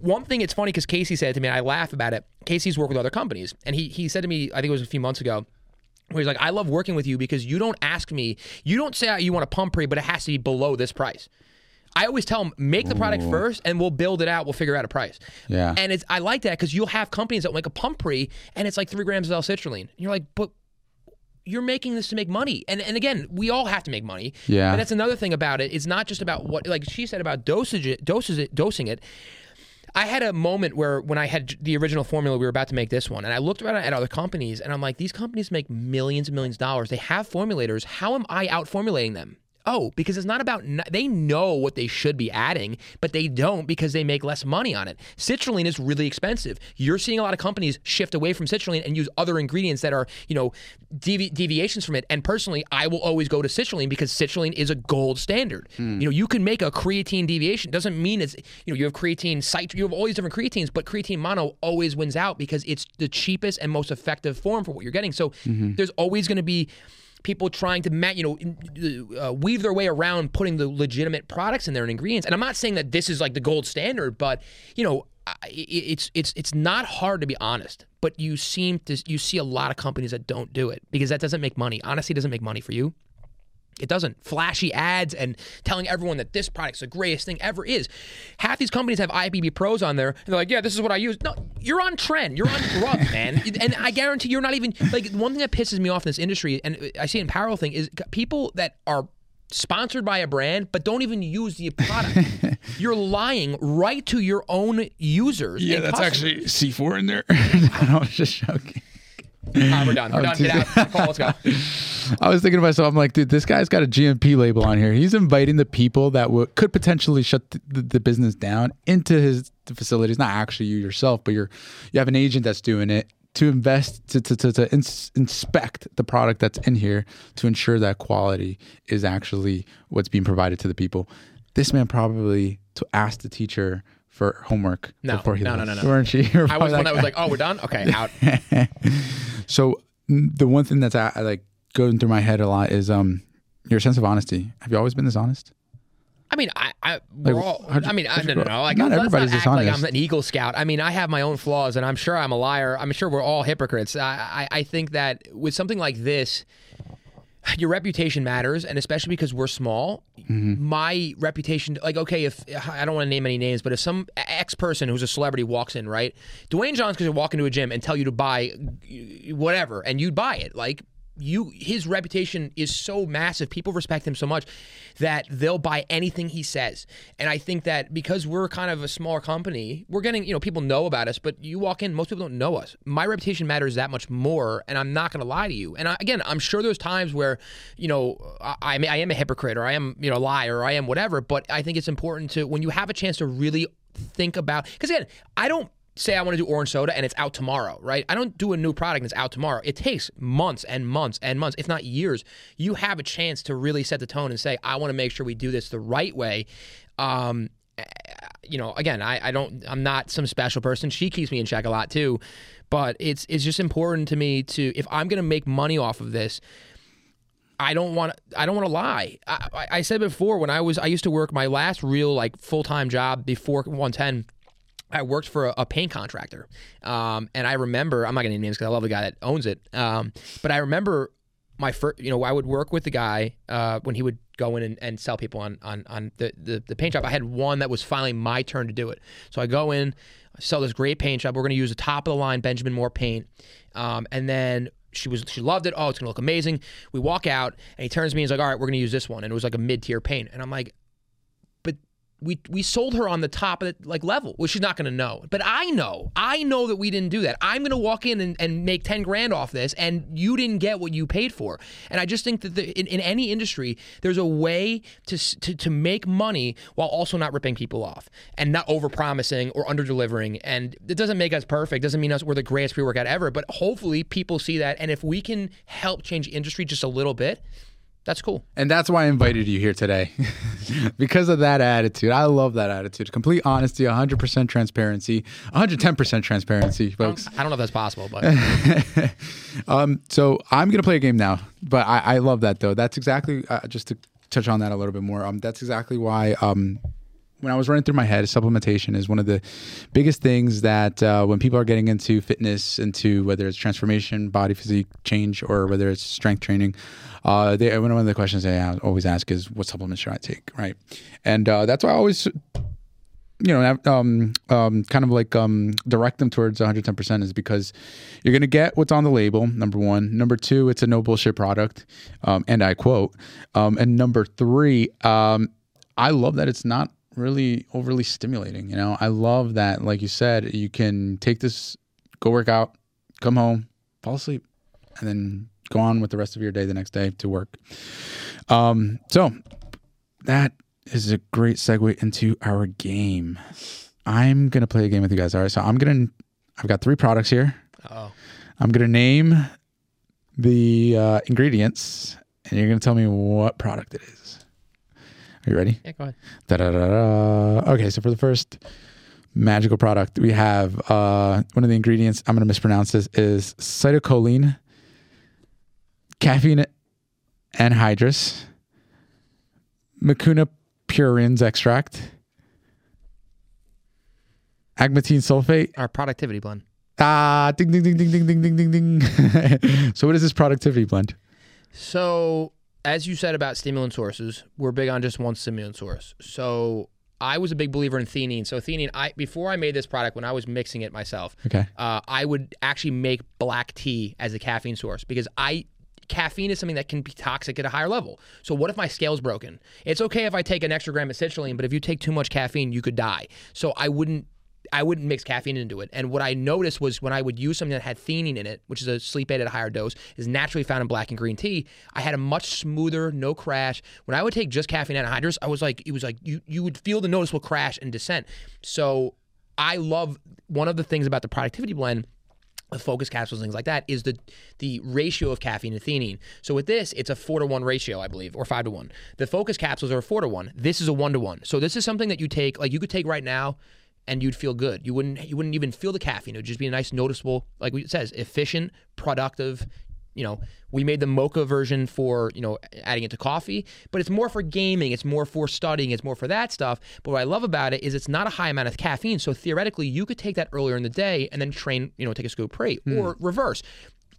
one thing it's funny because Casey said to me, and I laugh about it. Casey's worked with other companies, and he he said to me, I think it was a few months ago. Where he's like, I love working with you because you don't ask me, you don't say you want a pump pre, but it has to be below this price. I always tell them, make the product first and we'll build it out. We'll figure out a price. Yeah. And it's I like that because you'll have companies that will make a pump pre and it's like three grams of L-citrulline. And you're like, but you're making this to make money. And and again, we all have to make money. Yeah. And that's another thing about it. It's not just about what like she said about dosage it, doses it, dosing it. I had a moment where when I had the original formula, we were about to make this one, and I looked around at other companies, and I'm like, these companies make millions and millions of dollars. They have formulators. How am I out formulating them? Oh, because it's not about they know what they should be adding, but they don't because they make less money on it. Citrulline is really expensive. You're seeing a lot of companies shift away from citrulline and use other ingredients that are, you know, devi- deviations from it. And personally, I will always go to citrulline because citrulline is a gold standard. Hmm. You know, you can make a creatine deviation. Doesn't mean it's, you know, you have creatine cit- you have all these different creatines, but creatine mono always wins out because it's the cheapest and most effective form for what you're getting. So mm-hmm. there's always going to be people trying to you know uh, weave their way around putting the legitimate products in there and ingredients. And i'm not saying that this is like the gold standard but you know it's it's it's not hard to be honest but you seem to you see a lot of companies that don't do it because that doesn't make money. Honestly doesn't make money for you it doesn't. Flashy ads and telling everyone that this product's the greatest thing ever is. Half these companies have IFBB pros on there, and they're like, "Yeah, this is what I use." No, you're on trend. You're on drug, man. And I guarantee you're not even like one thing that pisses me off in this industry, and I see it in Powerful thing is people that are sponsored by a brand but don't even use the product. you're lying right to your own users. Yeah, that's customers. actually C4 in there. I was just joking. We're done. We're done. Get out. Let's go. I was thinking to myself, I'm like, dude, this guy's got a GMP label on here. He's inviting the people that would, could potentially shut the, the, the business down into his facilities. Not actually you yourself, but you're you have an agent that's doing it to invest to to, to, to ins- inspect the product that's in here to ensure that quality is actually what's being provided to the people. This man probably to ask the teacher for homework No, before he no, no, left. no, no. Weren't you? I was one that was like, "Oh, we're done. Okay, out." so the one thing that's uh, like going through my head a lot is um your sense of honesty. Have you always been this honest? I mean, I, I we're Like, all. I mean, I no, no, no. Like, Not everybody's not act like I'm an Eagle Scout. I mean, I have my own flaws, and I'm sure I'm a liar. I'm sure we're all hypocrites. I, I, I think that with something like this, your reputation matters, and especially because we're small, mm-hmm. my reputation, like, okay, if I don't want to name any names, but if some ex person who's a celebrity walks in, right? Dwayne Johns could walk into a gym and tell you to buy whatever, and you'd buy it. Like, you his reputation is so massive people respect him so much that they'll buy anything he says. And i think that because we're kind of a smaller company we're getting you know people know about us but you walk in most people don't know us. My reputation matters that much more and i'm not going to lie to you. And I, again i'm sure there's times where you know I, I I am a hypocrite or i am you know a liar or i am whatever but i think it's important to when you have a chance to really think about because again i don't say I want to do orange soda and it's out tomorrow, right? I don't do a new product and it's out tomorrow. It takes months and months and months, if not years. You have a chance to really set the tone and say, I want to make sure we do this the right way. Um, you know, again, I, I don't, I'm not some special person. She keeps me in check a lot too, but it's it's just important to me to if I'm going to make money off of this. I don't want I don't want to lie. I, I- said before when I was I used to work my last real like full time job before 110. I worked for a, a paint contractor, um, and I remember I'm not going to name names because I love the guy that owns it. Um, but I remember my first, you know, I would work with the guy uh, when he would go in and, and sell people on on on the, the the paint job. I had one that was finally my turn to do it. So I go in, sell this great paint job. We're going to use the top of the line Benjamin Moore paint, um, and then she was she loved it. Oh, it's gonna look amazing. We walk out, and he turns to me and he's like, "All right, we're gonna use this one," and it was like a mid tier paint, and I'm like, we we sold her on the top of the like level, which she's not going to know. But I know, I know that we didn't do that. I'm going to walk in and, and make ten grand off this, and you didn't get what you paid for. And I just think that the, in, in any industry, there's a way to, to to make money while also not ripping people off and not over promising or under delivering. And it doesn't make us perfect. Doesn't mean us we're the greatest pre workout ever. But hopefully, people see that, and if we can help change industry just a little bit. That's cool. And that's why I invited you here today. because of that attitude. I love that attitude. Complete honesty, 100% transparency, 110% transparency, folks. I don't know if that's possible, but um, so I'm going to play a game now, but I, I love that though. That's exactly, uh, just to touch on that a little bit more, um, that's exactly why um, when I was running through my head, supplementation is one of the biggest things that uh, when people are getting into fitness, into whether it's transformation, body physique change, or whether it's strength training, uh, they, one of the questions they always ask is, "What supplements should I take?" Right, and uh, that's why I always you know, um, um, kind of like um, direct them towards 110% is because you're going to get what's on the label. Number one. Number two, it's a no bullshit product, um, and I quote. Um, and number three, um, I love that it's not really overly stimulating. You know, I love that, like you said, you can take this, go work out, come home, fall asleep, and then go on with the rest of your day the next day to work. Um, so that is a great segue into our game. I'm gonna play a game with you guys. All right, so I'm gonna. I've got three products here. oh, I'm gonna name the uh, ingredients, and you're gonna tell me what product it is. Are you ready? yeah, go ahead. Da-da-da-da. Okay, so for the first magical product, we have uh, one of the ingredients. I'm gonna mispronounce this. Is cytocholine, caffeine anhydrous, mucuna pruriens extract, agmatine sulfate. Our productivity blend. Ah, ding ding ding ding ding ding ding ding ding. so what is this productivity blend? So, as you said about stimulant sources, we're big on just one stimulant source. So, I was a big believer in theanine. So, theanine, I before I made this product, when I was mixing it myself, Okay. uh, I would actually make black tea as a caffeine source because I caffeine is something that can be toxic at a higher level. So what if my scale's broken? It's okay if I take an extra gram of citrulline, but if you take too much caffeine, you could die. So I wouldn't I wouldn't mix caffeine into it. And what I noticed was when I would use something that had theanine in it, which is a sleep aid at a higher dose, is naturally found in black and green tea, I had a much smoother, no crash. When I would take just caffeine anhydrous, I was like, it was like you you would feel the noticeable crash and descent. So I love one of the things about the productivity blend focus capsules, things like that, is the the ratio of caffeine and theanine. So with this, it's a four to one ratio, I believe, or five to one. The focus capsules are a four to one. This is a one to one. So this is something that you take, like you could take right now, and you'd feel good. You wouldn't you wouldn't even feel the caffeine. It would just be a nice, noticeable, like it says, efficient, productive. You know, we made the mocha version for you know adding it to coffee, but it's more for gaming. It's more for studying. It's more for that stuff. But what I love about it is it's not a high amount of caffeine. So theoretically, you could take that earlier in the day and then train. You know, take a scoop pre or reverse.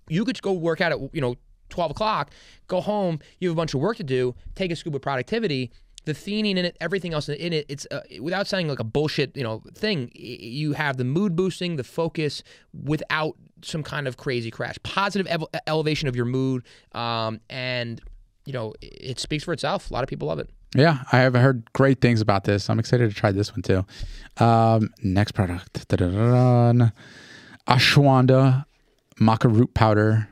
You could go work out at you know 12 o'clock, go home, you have a bunch of work to do, take a scoop of productivity. The theanine in it, everything else in it, it's uh, without sounding like a bullshit, you know, thing. You have the mood boosting, the focus, without some kind of crazy crash. Positive ev- elevation of your mood, um, and you know, it speaks for itself. A lot of people love it. Yeah, I have heard great things about this. I'm excited to try this one too. Um, next product, ashwagandha maca root powder,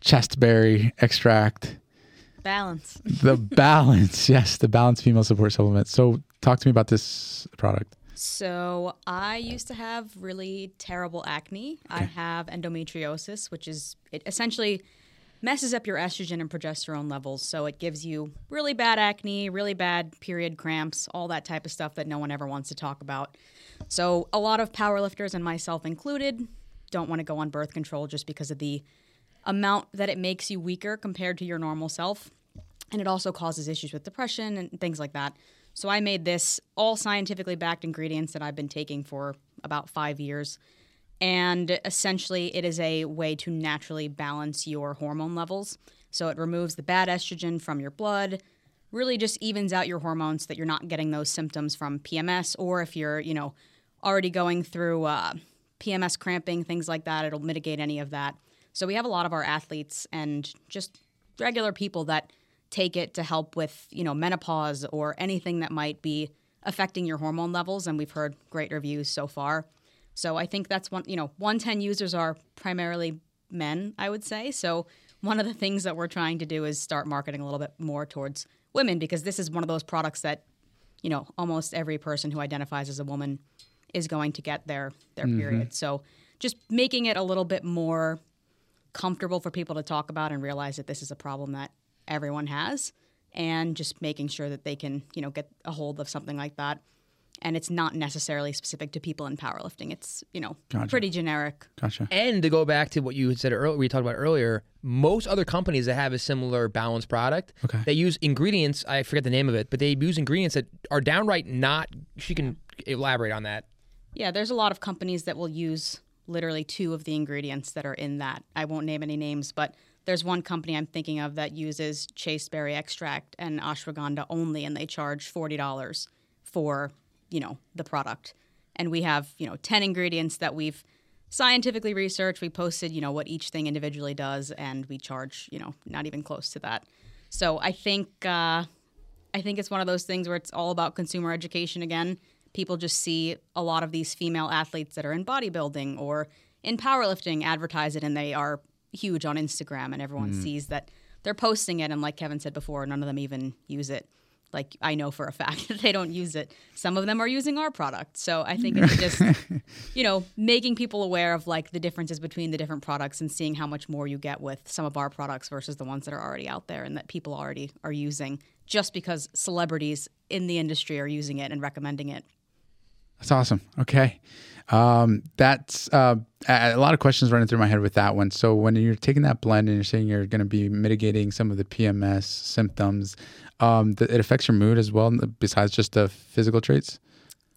chasteberry extract. Balance. The balance, yes, the balance female support supplement. So, talk to me about this product. So I used to have really terrible acne. I have endometriosis, which is it essentially messes up your estrogen and progesterone levels. So it gives you really bad acne, really bad period cramps, all that type of stuff that no one ever wants to talk about. So a lot of powerlifters and myself included don't want to go on birth control just because of the amount that it makes you weaker compared to your normal self. And it also causes issues with depression and things like that. So I made this all scientifically backed ingredients that I've been taking for about five years. And essentially, it is a way to naturally balance your hormone levels. So it removes the bad estrogen from your blood, really just evens out your hormones so that you're not getting those symptoms from PMS, or if you're, you know, already going through uh, PMS cramping, things like that, it'll mitigate any of that. So we have a lot of our athletes and just regular people that take it to help with, you know, menopause or anything that might be affecting your hormone levels. And we've heard great reviews so far. So I think that's one, you know, 110 users are primarily men, I would say. So one of the things that we're trying to do is start marketing a little bit more towards women because this is one of those products that, you know, almost every person who identifies as a woman is going to get their their Mm-hmm. period. So just making it a little bit more comfortable for people to talk about and realize that this is a problem that everyone has and just making sure that they can, you know, get a hold of something like that. And it's not necessarily specific to people in powerlifting. It's, you know, Gotcha. pretty generic. Gotcha. And to go back to what you had said earlier, we talked about earlier, most other companies that have a similar balanced product, Okay. they use ingredients. I forget the name of it, but they use ingredients that are downright not. She can elaborate on that. Yeah, there's a lot of companies that will use literally two of the ingredients that are in that. I won't name any names, but there's one company I'm thinking of that uses chasteberry extract and ashwagandha only, and they charge forty dollars for you know the product. And we have you know ten ingredients that we've scientifically researched. We posted you know what each thing individually does, and we charge you know not even close to that. So I think uh, I think it's one of those things where it's all about consumer education again. People just see a lot of these female athletes that are in bodybuilding or in powerlifting advertise it and they are huge on Instagram and everyone mm. sees that they're posting it and like Kevin said before, none of them even use it. Like I know for a fact that they don't use it. Some of them are using our product. So I think it's just you know, making people aware of like the differences between the different products and seeing how much more you get with some of our products versus the ones that are already out there and that people already are using just because celebrities in the industry are using it and recommending it. That's awesome. Okay. Um, that's uh, a lot of questions running through my head with that one. So when you're taking that blend and you're saying you're going to be mitigating some of the PMS symptoms, um, th- it affects your mood as well, besides just the physical traits.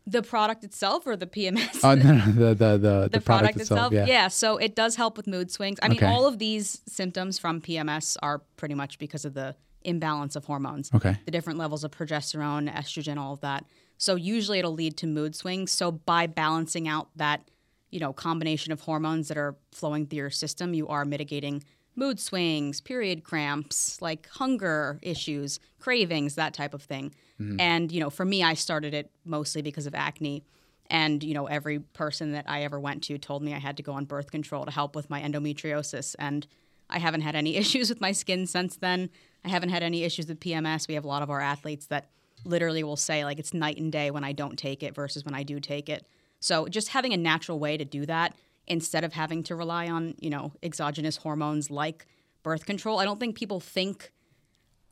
The product itself or the PMS? Oh no, no the the the, the, product, itself. Yeah. so it does help with mood swings. I mean, Okay. all of these symptoms from PMS are pretty much because of the imbalance of hormones. Okay. The different levels of progesterone, estrogen, all of that. So usually it'll lead to mood swings. So by balancing out that, you know, combination of hormones that are flowing through your system, you are mitigating mood swings, period cramps, like hunger issues, cravings, that type of thing. Mm-hmm. And, you know, for me, I started it mostly because of acne. And, you know, every person that I ever went to told me I had to go on birth control to help with my endometriosis. And I haven't had any issues with my skin since then. I haven't had any issues with PMS. We have a lot of our athletes that literally will say, like, it's night and day when I don't take it versus when I do take it. So just having a natural way to do that instead of having to rely on, you know, exogenous hormones like birth control. I don't think people think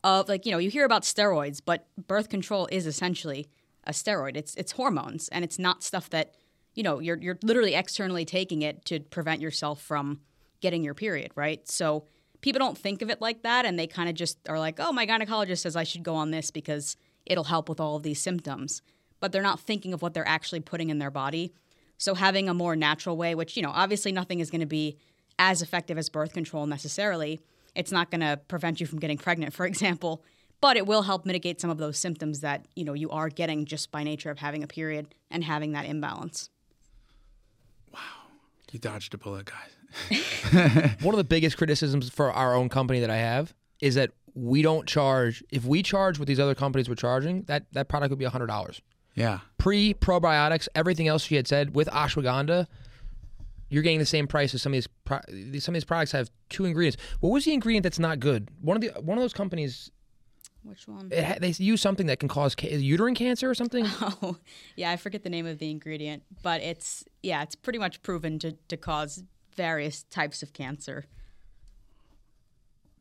of like you know you hear about steroids but birth control is essentially a steroid it's it's hormones and it's not stuff that you know you're you're literally externally taking it to prevent yourself from getting your period right so people don't think of it like that and they kind of just are like oh my gynecologist says I should go on this because it'll help with all of these symptoms but they're not thinking of what they're actually putting in their body so having a more natural way which you know obviously nothing is going to be as effective as birth control necessarily it's not going to prevent you from getting pregnant, for example, but it will help mitigate some of those symptoms that you know you are getting just by nature of having a period and having that imbalance. Wow. You dodged a bullet, guys. One of the biggest criticisms for our own company that I have is that we don't charge. If we charge what these other companies were charging, that that product would be hundred dollars. Yeah. Pre probiotics, everything else she had said with ashwagandha, you're getting the same price as some of these. Pro- some of these products have two ingredients. What was the ingredient that's not good? One of the one of those companies. Which one? It they use something that can cause ca- uterine cancer or something. Oh, yeah, I forget the name of the ingredient, but it's yeah, it's pretty much proven to, to cause various types of cancer.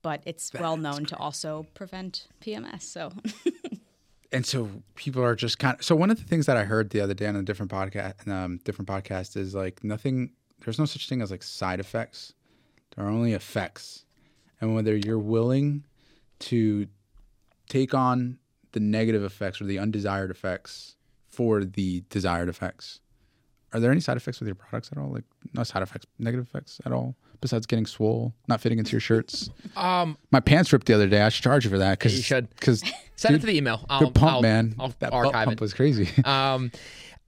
But it's well known to also prevent PMS. So. And so people are just kind of so one of the things that i heard the other day on a different podcast um, different podcast is like nothing there's no such thing as like side effects. There are only effects. And whether you're willing to take on the negative effects or the undesired effects for the desired effects are there any side effects with your products at all? Like no side effects negative effects at all besides getting swole not fitting into your shirts Um, my pants ripped the other day i should charge you for that because you should. because send it to the email. I'll, Good pump, I'll- man. I'll that archive pump it. was crazy. Um,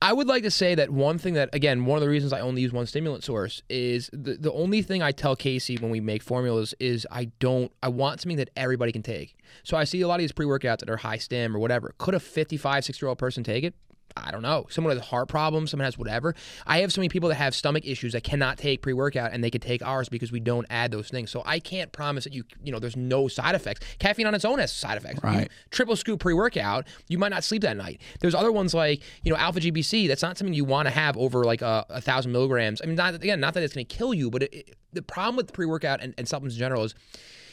I would like to say that one thing that, again, one of the reasons I only use one stimulant source is the, the only thing I tell Casey when we make formulas is I don't, I want something that everybody can take. So I see a lot of these pre workouts that are high stim or whatever. Could a 55, 60 year old person take it? I don't know. Someone has heart problems, someone has whatever. I have so many people that have stomach issues that cannot take pre workout and they could take ours because we don't add those things. So I can't promise that you, you know, there's no side effects. Caffeine on its own has side effects. You Right. triple scoop pre workout, you might not sleep that night. There's other ones like you know alpha GPC. That's not something you want to have over like a, a thousand milligrams. I mean, not again, not that it's going to kill you, but it, it- the problem with pre workout and, and supplements in general is.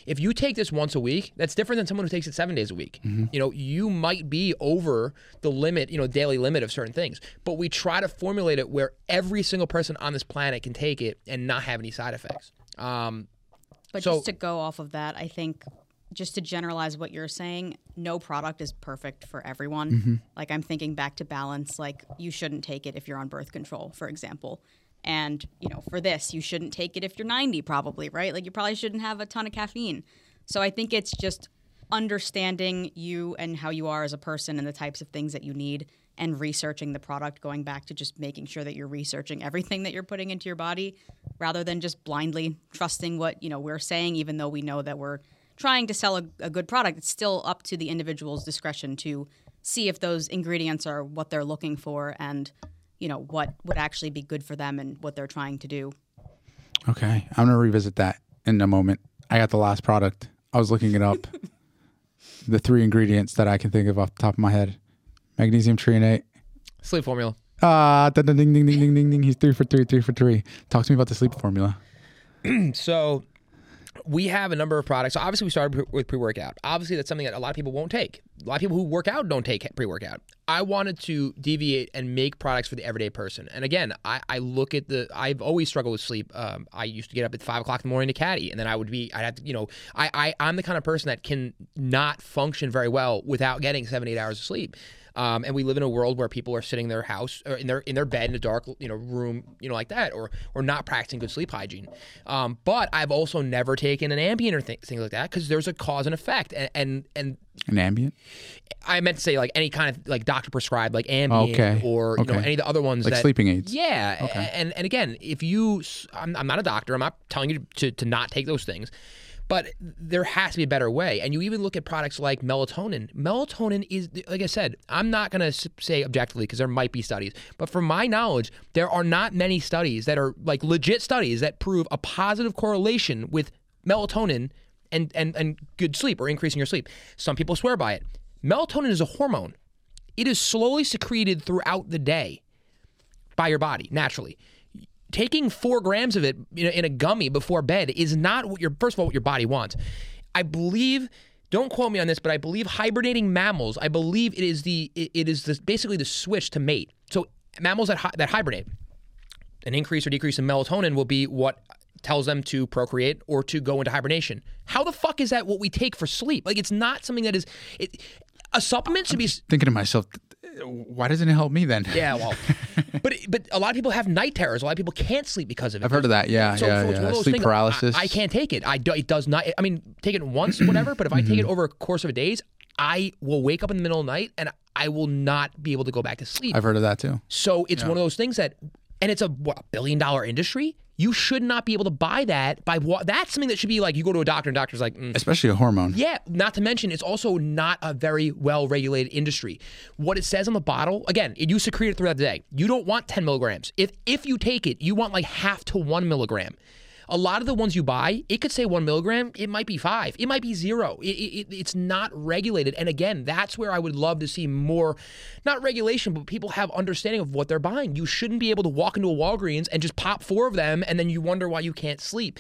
If you take this once a week, that's different than someone who takes it seven days a week. You know, you might be over the limit, you know, daily limit of certain things. But we try to formulate it where every single person on this planet can take it and not have any side effects. Um, But So- just to go off of that, I think just to generalize what you're saying, no product is perfect for everyone. Like I'm thinking back to balance, like you shouldn't take it if you're on birth control, for example. And, you know, for this, you shouldn't take it if you're 90 probably, right? Like you probably shouldn't have a ton of caffeine. So I think it's just understanding you and how you are as a person and the types of things that you need and researching the product going back to just making sure that you're researching everything that you're putting into your body rather than just blindly trusting what you know we're saying even though we know that we're trying to sell a, a good product it's still up to the individual's discretion to see if those ingredients are what they're looking for and you know what would actually be good for them and what they're trying to do okay, I'm gonna revisit that in a moment. I got the last product. I was looking it up. the three ingredients that I can think of off the top of my head: magnesium threonate. sleep formula. Ah, ding, ding, ding, ding, ding, ding, ding. He's three for three, three for three. Talk to me about the sleep formula. So we have a number of products. So obviously, we started pre- with pre-workout. Obviously, that's something that a lot of people won't take. A lot of people who work out don't take pre-workout. I wanted to deviate and make products for the everyday person. And again, I, I look at the. I've always struggled with sleep. Um, I used to get up at five o'clock in the morning to caddy, and then I would be. I'd have to, you know, I, I I'm the kind of person that can not function very well without getting seven eight hours of sleep. Um, and we live in a world where people are sitting in their house or in their in their bed in a dark you know room you know like that or or not practicing good sleep hygiene. Um, but I've also never taken an Ambien or th- things like that because there's a cause and effect and, and and An ambient, I meant to say like any kind of like doctor prescribed like Ambien Okay. or you know any of the other ones like that sleeping aids. yeah, and and again, if you, I'm, I'm not a doctor. I'm not telling you to, to not take those things, but there has to be a better way. And you even look at products like melatonin. Melatonin is, like I said, I'm not going to say objectively because there might be studies, but from my knowledge, there are not many studies that are like legit studies that prove a positive correlation with melatonin and and and good sleep or increasing your sleep. Some people swear by it. Melatonin is a hormone. It is slowly secreted throughout the day by your body naturally. Taking four grams of it in a, in a gummy before bed is not what your first of all what your body wants. I believe. Don't quote me on this, but I believe hibernating mammals. I believe it is the it is the, basically the switch to mate. So mammals that hi- that hibernate, an increase or decrease in melatonin will be what tells them to procreate or to go into hibernation. How the fuck is that what we take for sleep? Like it's not something that is it, a supplement should be Thinking to myself, why doesn't it help me then? Yeah, well, but but a lot of people have night terrors. A lot of people can't sleep because of it. I've heard of that. Yeah, So, yeah, so yeah. Sleep things, paralysis. I, I can't take it. I do, it does not. I mean, take it once, whatever. But if I Mm-hmm. take it over a course of days, I will wake up in the middle of the night and I will not be able to go back to sleep. I've heard of that too. So it's one of those things that, and it's a what a billion dollar industry. You should not be able to buy that by what. That's something that should be like you go to a doctor and doctor's like, mm, Especially a hormone. yeah, not to mention it's also not a very well regulated industry. What it says on the bottle, again, it you secrete it throughout the day. You don't want 10 milligrams. If if you take it, you want like half to one milligram. A lot of the ones you buy, it could say one milligram, it might be five, it might be zero. It, it, it's not regulated. And again, that's where I would love to see more, not regulation, but people have understanding of what they're buying. You shouldn't be able to walk into a Walgreens and just pop four of them and then you wonder why you can't sleep.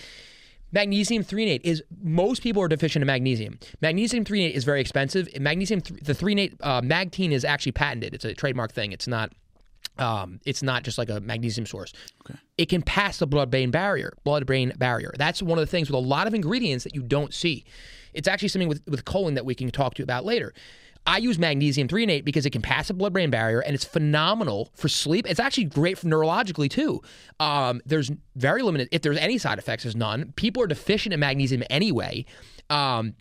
Magnesium threonate is most people are deficient in magnesium. Magnesium threonate is very expensive. Magnesium th- the threonate uh, Magtein is actually patented. It's a trademark thing. It's not um, it's not just like a magnesium source. Okay. It can pass the blood-brain barrier. Blood-brain barrier. That's one of the things with a lot of ingredients that you don't see. It's actually something with with choline that we can talk to you about later. I use magnesium threonate because it can pass the blood-brain barrier and it's phenomenal for sleep. It's actually great for neurologically too. Um, there's very limited, if there's any side effects, there's none. People are deficient in magnesium anyway. Um,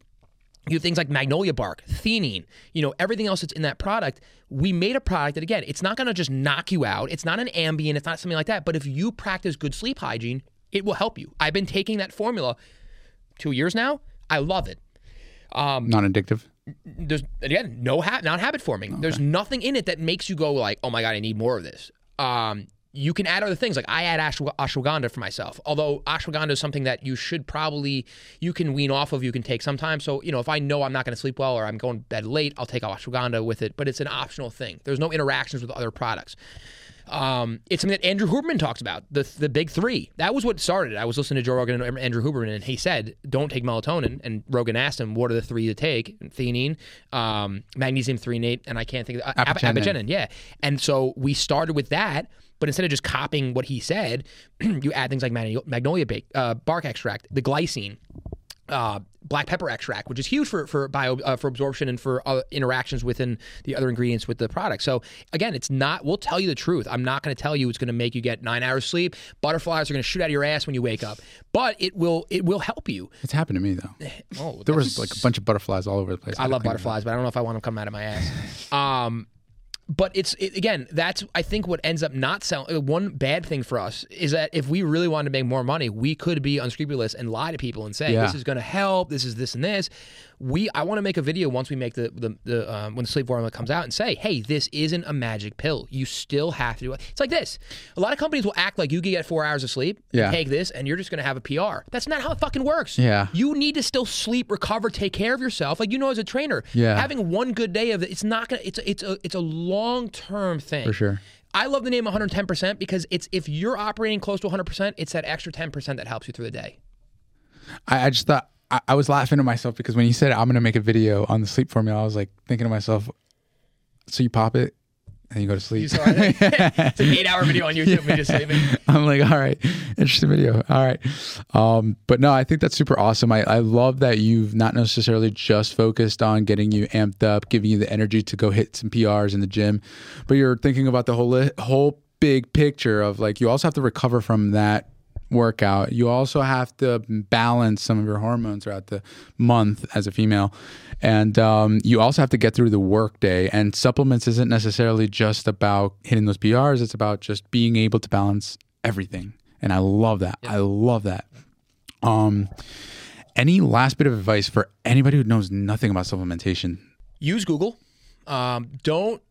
you have things like magnolia bark, theanine, you know, everything else that's in that product. We made a product that, again, it's not going to just knock you out. It's not an Ambien. It's not something like that. But if you practice good sleep hygiene, it will help you. I've been taking that formula two years now. I love it. Um, Non-addictive. There's again no ha- not habit forming. There's nothing in it that makes you go like, oh my god, I need more of this. Um, you can add other things like I add ashw- ashwagandha for myself. Although ashwagandha is something that you should probably you can wean off of. You can take sometimes. So you know if I know I'm not going to sleep well or I'm going to bed late, I'll take ashwagandha with it. But it's an optional thing. There's no interactions with other products. Um, it's something that Andrew Huberman talks about, the the big three. That was what started. I was listening to Joe Rogan and Andrew Huberman, and he said, "Don't take melatonin." And Rogan asked him, "What are the three to take?" Theanine, um, magnesium threonate, and I can't think of uh, Apigenin. apigenin. Yeah, and so we started with that. But instead of just copying what he said, you add things like magnolia bake, uh, bark extract, the glycine, uh, black pepper extract, which is huge for for bio uh, for absorption and for uh, interactions within the other ingredients with the product. So again, it's not. We'll tell you the truth. I'm not going to tell you it's going to make you get nine hours sleep. Butterflies are going to shoot out of your ass when you wake up, but it will it will help you. It's happened to me though. Oh, There was like a bunch of butterflies all over the place. I love butterflies, but I don't know if I want them coming out of my ass. Um, but it's it, again, that's I think what ends up not selling. Uh, one bad thing for us is that if we really wanted to make more money, we could be unscrupulous and lie to people and say Yeah. this is going to help, this is this and this. We I want to make a video once we make the the, the um, when the sleep formula comes out and say, hey, this isn't a magic pill. You still have to do it. It's like this. A lot of companies will act like you can get four hours of sleep, Yeah. take this, and you're just going to have a PR. That's not how it fucking works. Yeah. You need to still sleep, recover, take care of yourself. Like you know, as a trainer, Yeah. having one good day of it, it's not gonna. It's a, it's a it's a long term thing. For sure. I love the name 110 percent because it's if you're operating close to 100 percent, it's that extra 10 percent that helps you through the day. I, I just thought I, I was laughing to myself because when you said I'm gonna make a video on the sleep formula, I was like thinking to myself, so you pop it and you go to sleep. It's an eight hour video on YouTube. Me just sleeping. I'm like, all right, interesting video. All right. Um, but no, I think that's super awesome. I, I love that you've not necessarily just focused on getting you amped up, giving you the energy to go hit some PRs in the gym, but you're thinking about the whole whole big picture of like you also have to recover from that workout. You also have to balance some of your hormones throughout the month as a female. And um, you also have to get through the work day. And supplements isn't necessarily just about hitting those PRs, it's about just being able to balance everything. And I love that. I love that. Um, any last bit of advice for anybody who knows nothing about supplementation? Use Google. Um, don't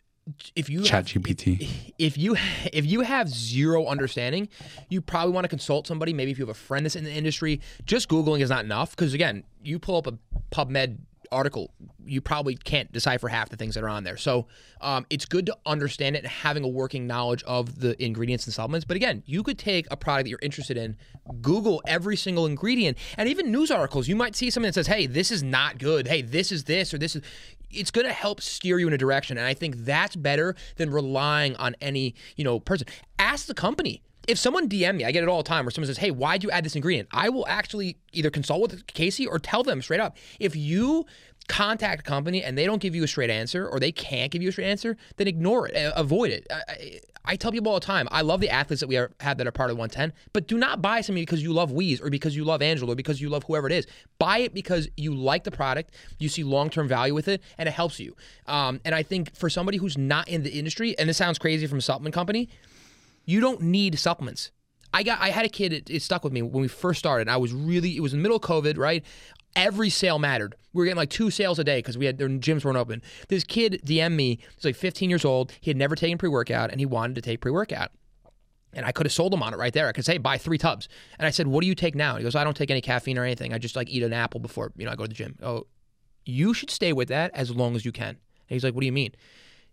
if you Chat GPT. if you if you have zero understanding, you probably want to consult somebody. Maybe if you have a friend that's in the industry, just googling is not enough because again, you pull up a PubMed article, you probably can't decipher half the things that are on there. So um, it's good to understand it and having a working knowledge of the ingredients and supplements. But again, you could take a product that you're interested in, Google every single ingredient, and even news articles. You might see something that says, "Hey, this is not good. Hey, this is this or this is." It's going to help steer you in a direction, and I think that's better than relying on any you know person. Ask the company if someone DM me, I get it all the time where someone says, Hey, why'd you add this ingredient? I will actually either consult with Casey or tell them straight up. If you contact a company and they don't give you a straight answer or they can't give you a straight answer, then ignore it, uh, avoid it. I, I, I tell people all the time, I love the athletes that we are, have that are part of 110, but do not buy something because you love Weeze or because you love Angelo or because you love whoever it is. Buy it because you like the product, you see long term value with it, and it helps you. Um, and I think for somebody who's not in the industry, and this sounds crazy from a supplement company, you don't need supplements. I got I had a kid it, it, stuck with me when we first started. I was really it was in the middle of COVID, right? Every sale mattered. We were getting like two sales a day because we had their gyms weren't open. This kid DM'd me. He's like 15 years old. He had never taken pre workout and he wanted to take pre workout. And I could have sold him on it right there. I could say buy three tubs. And I said, "What do you take now?" he goes, "I don't take any caffeine or anything. I just like eat an apple before you know I go to the gym." Oh, you should stay with that as long as you can. And he's like, "What do you mean?"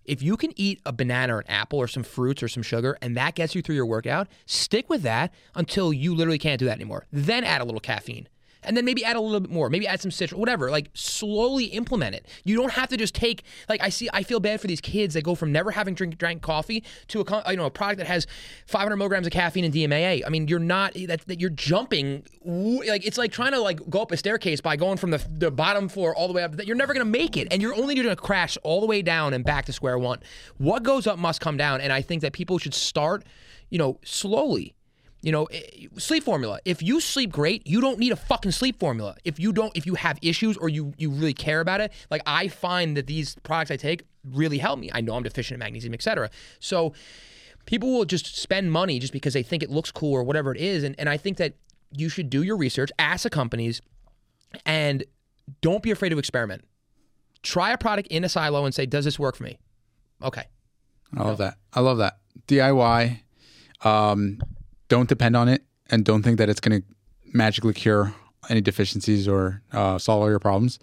If you can eat a banana or an apple or some fruits or some sugar and that gets you through your workout, stick with that until you literally can't do that anymore. Then add a little caffeine and then maybe add a little bit more, maybe add some citrus, whatever. Like slowly implement it. You don't have to just take like I see. I feel bad for these kids that go from never having drink drank coffee to a you know a product that has 500 milligrams of caffeine and DMAA. I mean, you're not that, that you're jumping like it's like trying to like go up a staircase by going from the, the bottom floor all the way up. That you're never gonna make it, and you're only to crash all the way down and back to square one. What goes up must come down, and I think that people should start, you know, slowly you know, eh, sleep formula. If you sleep great, you don't need a fucking sleep formula. If you don't, if you have issues or you you really care about it, like I find that these products I take really help me. I know I'm deficient in magnesium, etc. So people will just spend money just because they think it looks cool or whatever it is, and and I think that you should do your research, ask the companies, and don't be afraid to experiment. Try a product in a silo and say, does this work for me? Okay. I love that. I love that. DIY. Um, don't depend on it and don't think that it's going to magically cure any deficiencies or uh, solve all your problems.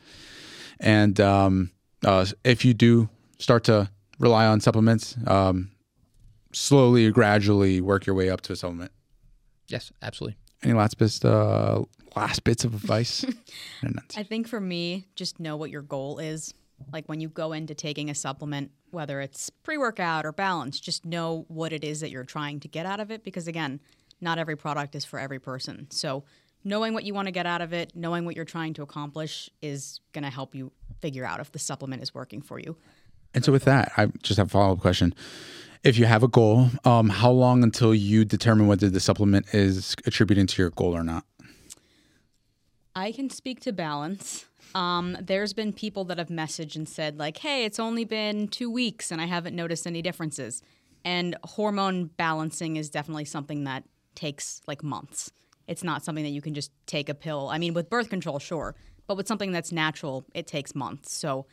And um, uh, if you do start to rely on supplements, um, slowly or gradually work your way up to a supplement. Yes, absolutely. Any last bits, uh, last bits of advice? I think for me, just know what your goal is. Like when you go into taking a supplement, whether it's pre workout or balance, just know what it is that you're trying to get out of it. Because again, not every product is for every person. So knowing what you want to get out of it, knowing what you're trying to accomplish is going to help you figure out if the supplement is working for you. And so with that, I just have a follow-up question. If you have a goal, um, how long until you determine whether the supplement is attributing to your goal or not? I can speak to balance. Um, there's been people that have messaged and said like, "Hey, it's only been two weeks and I haven't noticed any differences." And hormone balancing is definitely something that takes like months. It's not something that you can just take a pill. I mean, with birth control, sure, but with something that's natural, it takes months. So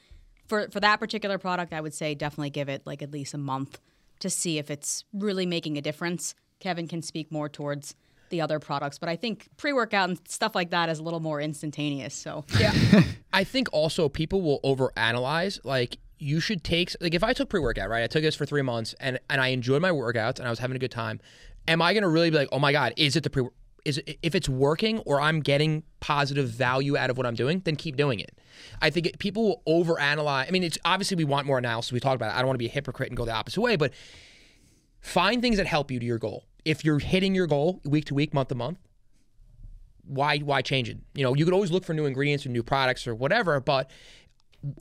for for that particular product, I would say definitely give it like at least a month to see if it's really making a difference. Kevin can speak more towards the other products, but I think pre-workout and stuff like that is a little more instantaneous. So yeah, I think also people will overanalyze. Like you should take like if I took pre-workout, right? I took this for three months and and I enjoyed my workouts and I was having a good time am I going to really be like, oh my God, is it the pre? Is if it's working or I'm getting positive value out of what I'm doing, then keep doing it. I think it, people will overanalyze. I mean, it's obviously we want more analysis. We talked about it. I don't want to be a hypocrite and go the opposite way, but find things that help you to your goal. If you're hitting your goal week to week, month to month, why why change it? You know, you could always look for new ingredients or new products or whatever, but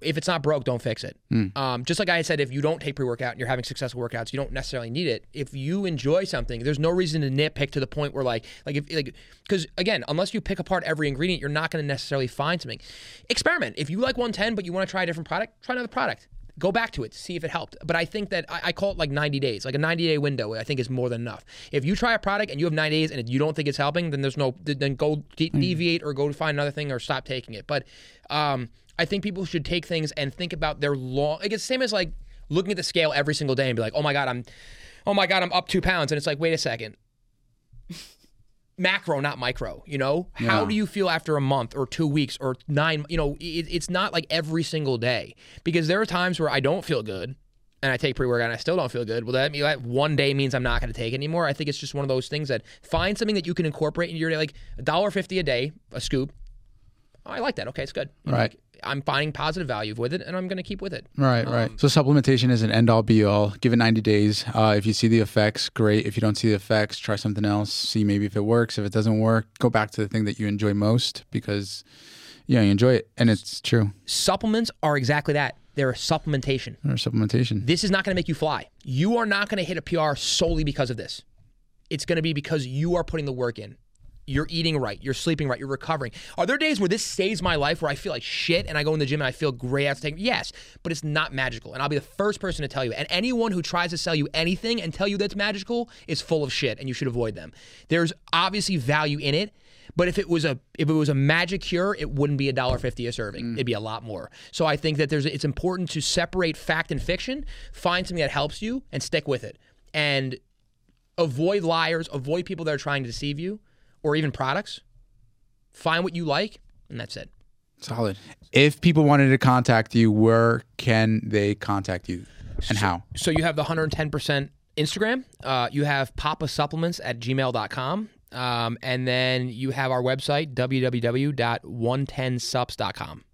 if it's not broke, don't fix it. Mm. Um, just like I said, if you don't take pre workout and you're having successful workouts, you don't necessarily need it. If you enjoy something, there's no reason to nitpick to the point where like like if like because again, unless you pick apart every ingredient, you're not going to necessarily find something. Experiment. If you like 110, but you want to try a different product, try another product. Go back to it, see if it helped. But I think that I, I call it like 90 days, like a 90 day window. I think is more than enough. If you try a product and you have 90 days and you don't think it's helping, then there's no then go de- mm. deviate or go to find another thing or stop taking it. But um, I think people should take things and think about their long. Like it's the same as like looking at the scale every single day and be like, oh my god, I'm, oh my god, I'm up two pounds, and it's like, wait a second. Macro, not micro. You know, yeah. how do you feel after a month or two weeks or nine? You know, it, it's not like every single day because there are times where I don't feel good and I take pre workout and I still don't feel good. Well, that mean that one day means I'm not going to take it anymore. I think it's just one of those things that find something that you can incorporate into your day, like a dollar fifty a day, a scoop. Oh, I like that. Okay, it's good. You right. Know, I'm finding positive value with it, and I'm going to keep with it. Right, um, right. So supplementation is an end all be all. Give it 90 days. Uh, if you see the effects, great. If you don't see the effects, try something else. See maybe if it works. If it doesn't work, go back to the thing that you enjoy most because Yeah, you enjoy it, and it's true. Supplements are exactly that. They're a supplementation. Or supplementation. This is not going to make you fly. You are not going to hit a PR solely because of this. It's going to be because you are putting the work in. You're eating right. You're sleeping right. You're recovering. Are there days where this saves my life where I feel like shit and I go in the gym and I feel great after taking? Yes, but it's not magical. And I'll be the first person to tell you. And anyone who tries to sell you anything and tell you that's magical is full of shit and you should avoid them. There's obviously value in it. But if it was a if it was a magic cure, it wouldn't be a dollar fifty a serving. Mm. It'd be a lot more. So I think that there's it's important to separate fact and fiction. Find something that helps you and stick with it. And avoid liars. Avoid people that are trying to deceive you, or even products. Find what you like, and that's it. Solid. If people wanted to contact you, where can they contact you, and how? So you have the 110% Instagram. Uh, you have Papa Supplements at gmail.com. Um, and then you have our website, www.110sups.com.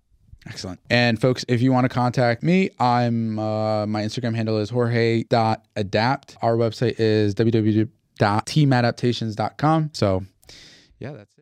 Excellent. And folks, if you want to contact me, I'm uh, my Instagram handle is jorge.adapt. Our website is www.teamadaptations.com. So yeah, that's it.